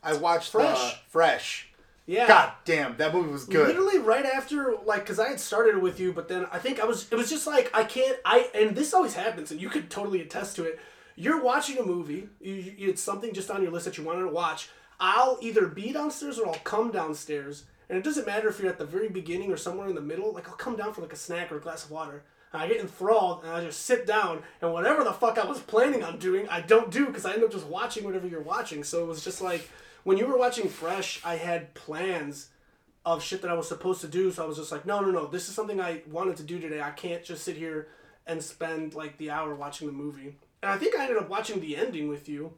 I watched Fresh. Uh, Fresh. Yeah. God damn, that movie was good. Literally right after, like, because I had started with you, but then I think I was, it was just like, I can't, I, and this always happens, and you could totally attest to it. You're watching a movie, you, you, it's something just on your list that you wanted to watch. I'll either be downstairs or I'll come downstairs, and it doesn't matter if you're at the very beginning or somewhere in the middle. Like, I'll come down for like a snack or a glass of water. And I get enthralled and I just sit down and whatever the fuck I was planning on doing, I don't do because I end up just watching whatever you're watching. So it was just like when you were watching Fresh, I had plans of shit that I was supposed to do. So I was just like, no, no, no, this is something I wanted to do today. I can't just sit here and spend like the hour watching the movie. And I think I ended up watching the ending with you.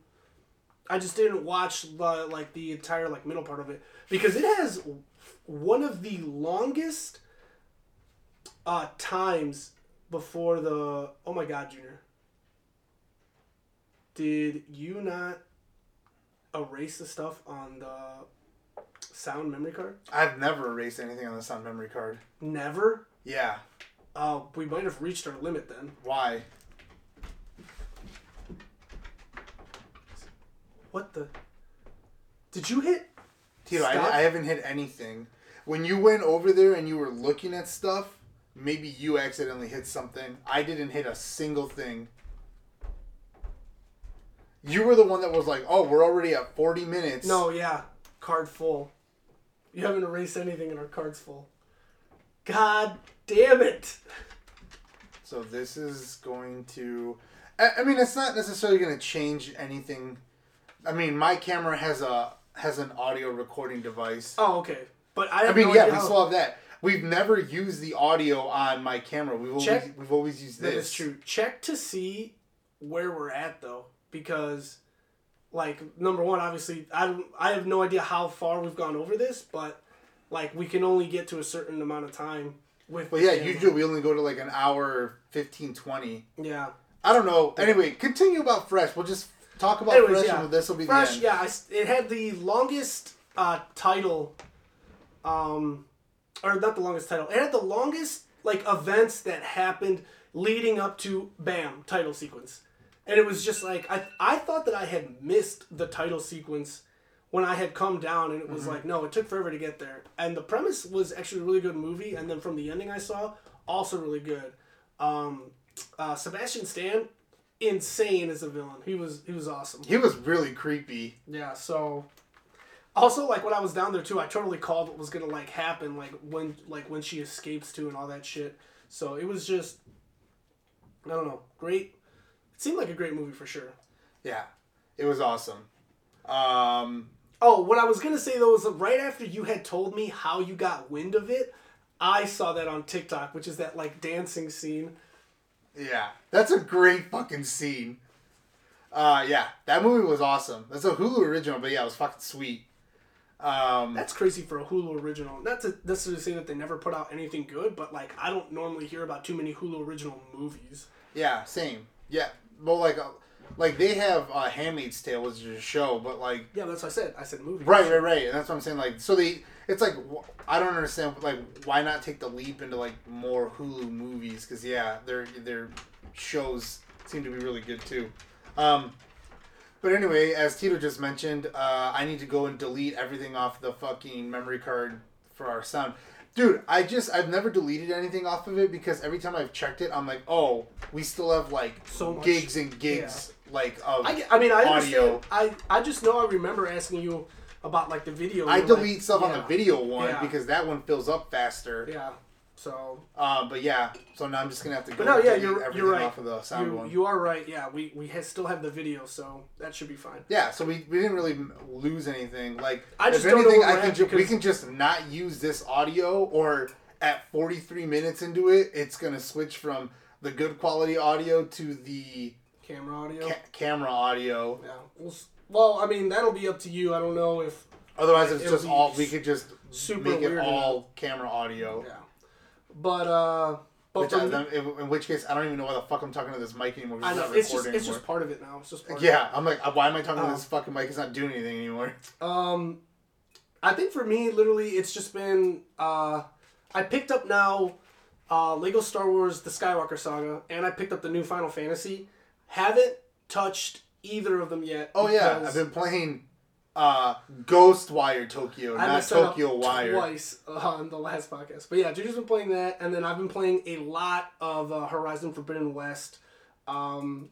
I just didn't watch the like the entire like middle part of it because it has one of the longest uh times before the oh my god junior did you not erase the stuff on the sound memory card I've never erased anything on the sound memory card. never Yeah. uh we might have reached our limit then Why? what the did you hit Tito, I, I haven't hit anything. When you went over there and you were looking at stuff, maybe you accidentally hit something. I didn't hit a single thing. You were the one that was like, "Oh, we're already at forty minutes." no yeah card full you haven't erased anything and our card's full god damn it So this is going to. I, I mean, it's not necessarily going to change anything. I mean, my camera has a has an audio recording device. oh okay but i I mean, no yeah, we still have that. We've never used the audio on my camera. We've always Check- we've always used this. is true. Check to see where we're at though, because, like, number one, obviously, I I have no idea how far we've gone over this, but like, we can only get to a certain amount of time with. Well, yeah, camera. usually we only go to like an hour, 15, 20. Yeah. I don't know. Anyway, continue about Fresh. We'll just talk about Anyways, Fresh yeah. and this will be Fresh. Yeah, I it had the longest uh, title, um, or not the longest title. It had the longest like events that happened leading up to bam title sequence, and it was just like I I thought that I had missed the title sequence when I had come down, and it was like no, it took forever to get there. And the premise was actually a really good movie, and then from the ending I saw, also really good. Um, uh, Sebastian Stan, insane as a villain. He was he was awesome. He was really creepy. Yeah, so also like when I was down there too, I totally called what was gonna like happen, like when like when she escapes too and all that shit. So it was just I don't know, great. It seemed like a great movie for sure. Yeah, it was awesome. Um, Oh, what I was gonna say though was right after you had told me how you got wind of it, I saw that on TikTok, which is that like dancing scene. yeah, that's a great fucking scene. Uh, yeah, that movie was awesome. That's a Hulu original, but yeah, it was fucking sweet. Um, That's crazy for a Hulu original. Not to necessarily say that they never put out anything good, but like I don't normally hear about too many Hulu original movies. yeah, same. Yeah, well, like, uh, like they have uh, *Handmaid's Tale*, which is a show, but like Yeah, that's what I said. I said movie. Right, right, right. And that's what I'm saying. Like, so they, it's like, I don't understand. Like, why not take the leap into like more Hulu movies? Because yeah, their their shows seem to be really good too. Um, but anyway, as Tito just mentioned, uh, I need to go and delete everything off the fucking memory card for our sound. Dude, I just I've never deleted anything off of it because every time I've checked it, I'm like, oh, we still have like So much- gigs and gigs like of. I, I mean, I Audio. understand. I, I just know I remember asking you about like the video. I delete like, stuff on the video one Yeah. because that one fills up faster. Yeah. So, Uh, but yeah, so now I'm just gonna have to go but no, yeah, you're everything you're right. off of the sound you, one. you are right. Yeah, we we ha- still have the video, so that should be fine. yeah, so we, we didn't really lose anything. Like, I just if anything, I can ju- we can just not use this audio, or at 43 minutes into it, it's gonna switch from the good quality audio to the Camera audio. ca- camera audio. yeah. We'll, well, I mean, that'll be up to you. I don't know if. Otherwise, it's just all we could just super make it all camera audio. Yeah. But uh, but Which I, me- then- in, which case, I don't even know why the fuck I'm talking to this mic anymore. I it's know it's just recording it's just part of it now. It's just part Yeah, I'm like, uh, why am I talking to Oh. this fucking mic? It's not doing anything anymore. Um, I think for me, literally, it's just been. Uh, I picked up now uh, Lego Star Wars: The Skywalker Saga, and I picked up the new Final Fantasy. Haven't touched either of them yet. Oh yeah, I've been playing uh, Ghostwire Tokyo, I not messed that up Tokyo Wire. twice on the last podcast. But yeah, Juju's been playing that, and then I've been playing a lot of uh, Horizon Forbidden West. Um,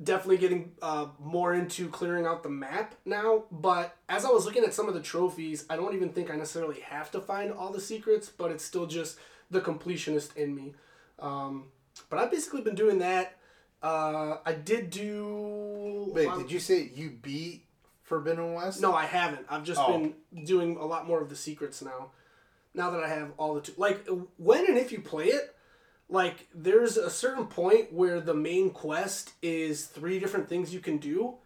definitely getting uh, more into clearing out the map now. But as I was looking at some of the trophies, I don't even think I necessarily have to find all the secrets, but it's still just the completionist in me. Um, but I've basically been doing that. Uh, I did do. Wait, did you say you beat Forbidden West? No, I haven't. I've just Oh. been doing a lot more of the secrets now. Now that I have all the two, like when and if you play it, like there's a certain point where the main quest is three different things you can do.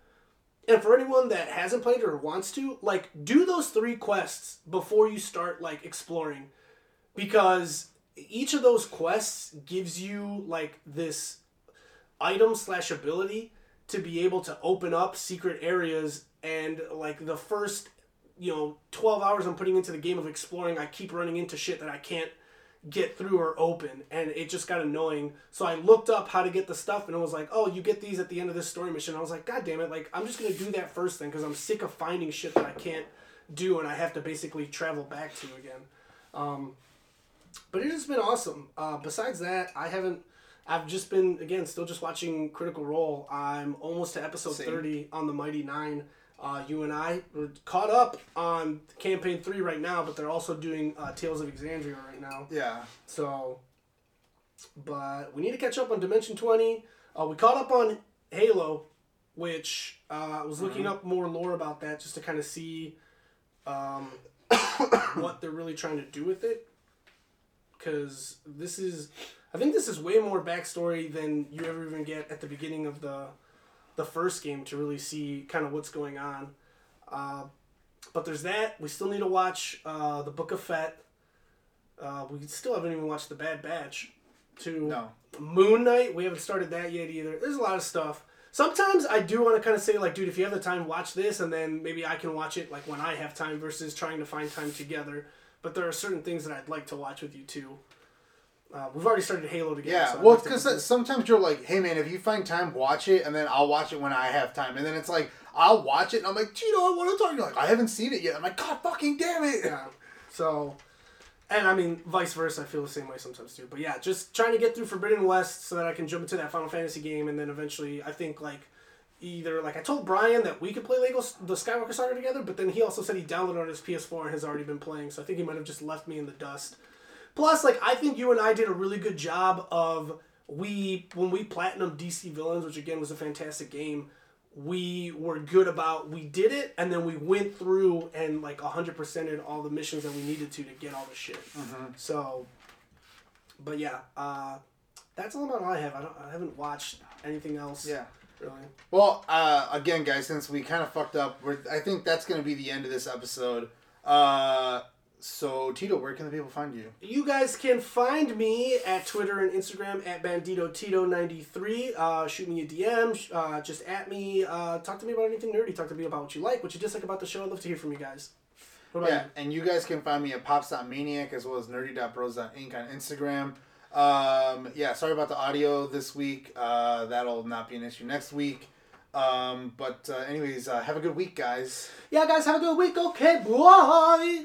And for anyone that hasn't played or wants to, like do those three quests before you start like exploring because each of those quests gives you like this item slash ability to be able to open up secret areas and like the first you know 12 hours i'm putting into the game of exploring i keep running into shit that i can't get through or open and it just got annoying so i looked up how to get the stuff and it was like oh you get these at the end of this story mission i was like god damn it like i'm just gonna do that first thing because i'm sick of finding shit that i can't do and i have to basically travel back to again um, but it has been awesome uh, besides that i haven't I've just been again still just watching Critical Role. I'm almost to episode Same. thirty on the Mighty Nein. Uh, you and I were caught up on campaign three right now, but they're also doing uh, Tales of Exandria right now. Yeah. So, but we need to catch up on Dimension Twenty. Uh, we caught up on Halo, which uh, I was looking up more lore about that just to kind of see um, what they're really trying to do with it. Because this is, I think this is way more backstory than you ever even get at the beginning of the the first game to really see kind of what's going on. Uh, but there's that. We still need to watch uh, the Book of Fett. Uh, we still haven't even watched the Bad Batch. To No. Moon Knight, we haven't started that yet either. There's a lot of stuff. Sometimes I do want to kind of say like, dude, if you have the time, watch this, and then maybe I can watch it like when I have time versus trying to find time together. But there are certain things that I'd like to watch with you too. Uh, we've already started Halo together. Yeah, so well, because sometimes you're like, hey man, if you find time, watch it, and then I'll watch it when I have time. And then it's like, I'll watch it, and I'm like, Tito, I want to talk. You're like, I haven't seen it yet. I'm like, God fucking damn it. Yeah. So, and I mean, vice versa. I feel the same way sometimes too. But yeah, just trying to get through Forbidden West so that I can jump into that Final Fantasy game, and then eventually, I think like either like I told Brian that we could play Lego the Skywalker Saga together, but then he also said he downloaded on his PS4 and has already been playing. So I think he might have just left me in the dust. Plus, like I think you and I did a really good job of we when we platinum DC Villains, which again was a fantastic game. We were good about we did it, and then we went through and like hundred percented all the missions that we needed to to get all the shit. So, but yeah, uh, that's all about all I have. I don't, I haven't watched anything else. Yeah. really. Well, uh, again, guys, since we kind of fucked up, we're, I think that's going to be the end of this episode. Uh, so, Tito, where can the people find you? You guys can find me at Twitter and Instagram at Bandito Tito 93 Uh, shoot me a DM. Uh, just at me. Uh, talk to me about anything nerdy. Talk to me about what you like, what you dislike about the show. I'd love to hear from you guys. What about Yeah, and you guys can find me at pops.maniac as well as nerdy.bros.inc on Instagram. Um, yeah, sorry about the audio this week. Uh, that'll not be an issue next week. Um, but, uh, anyways, uh, have a good week, guys. Yeah, guys, have a good week. Okay, bye.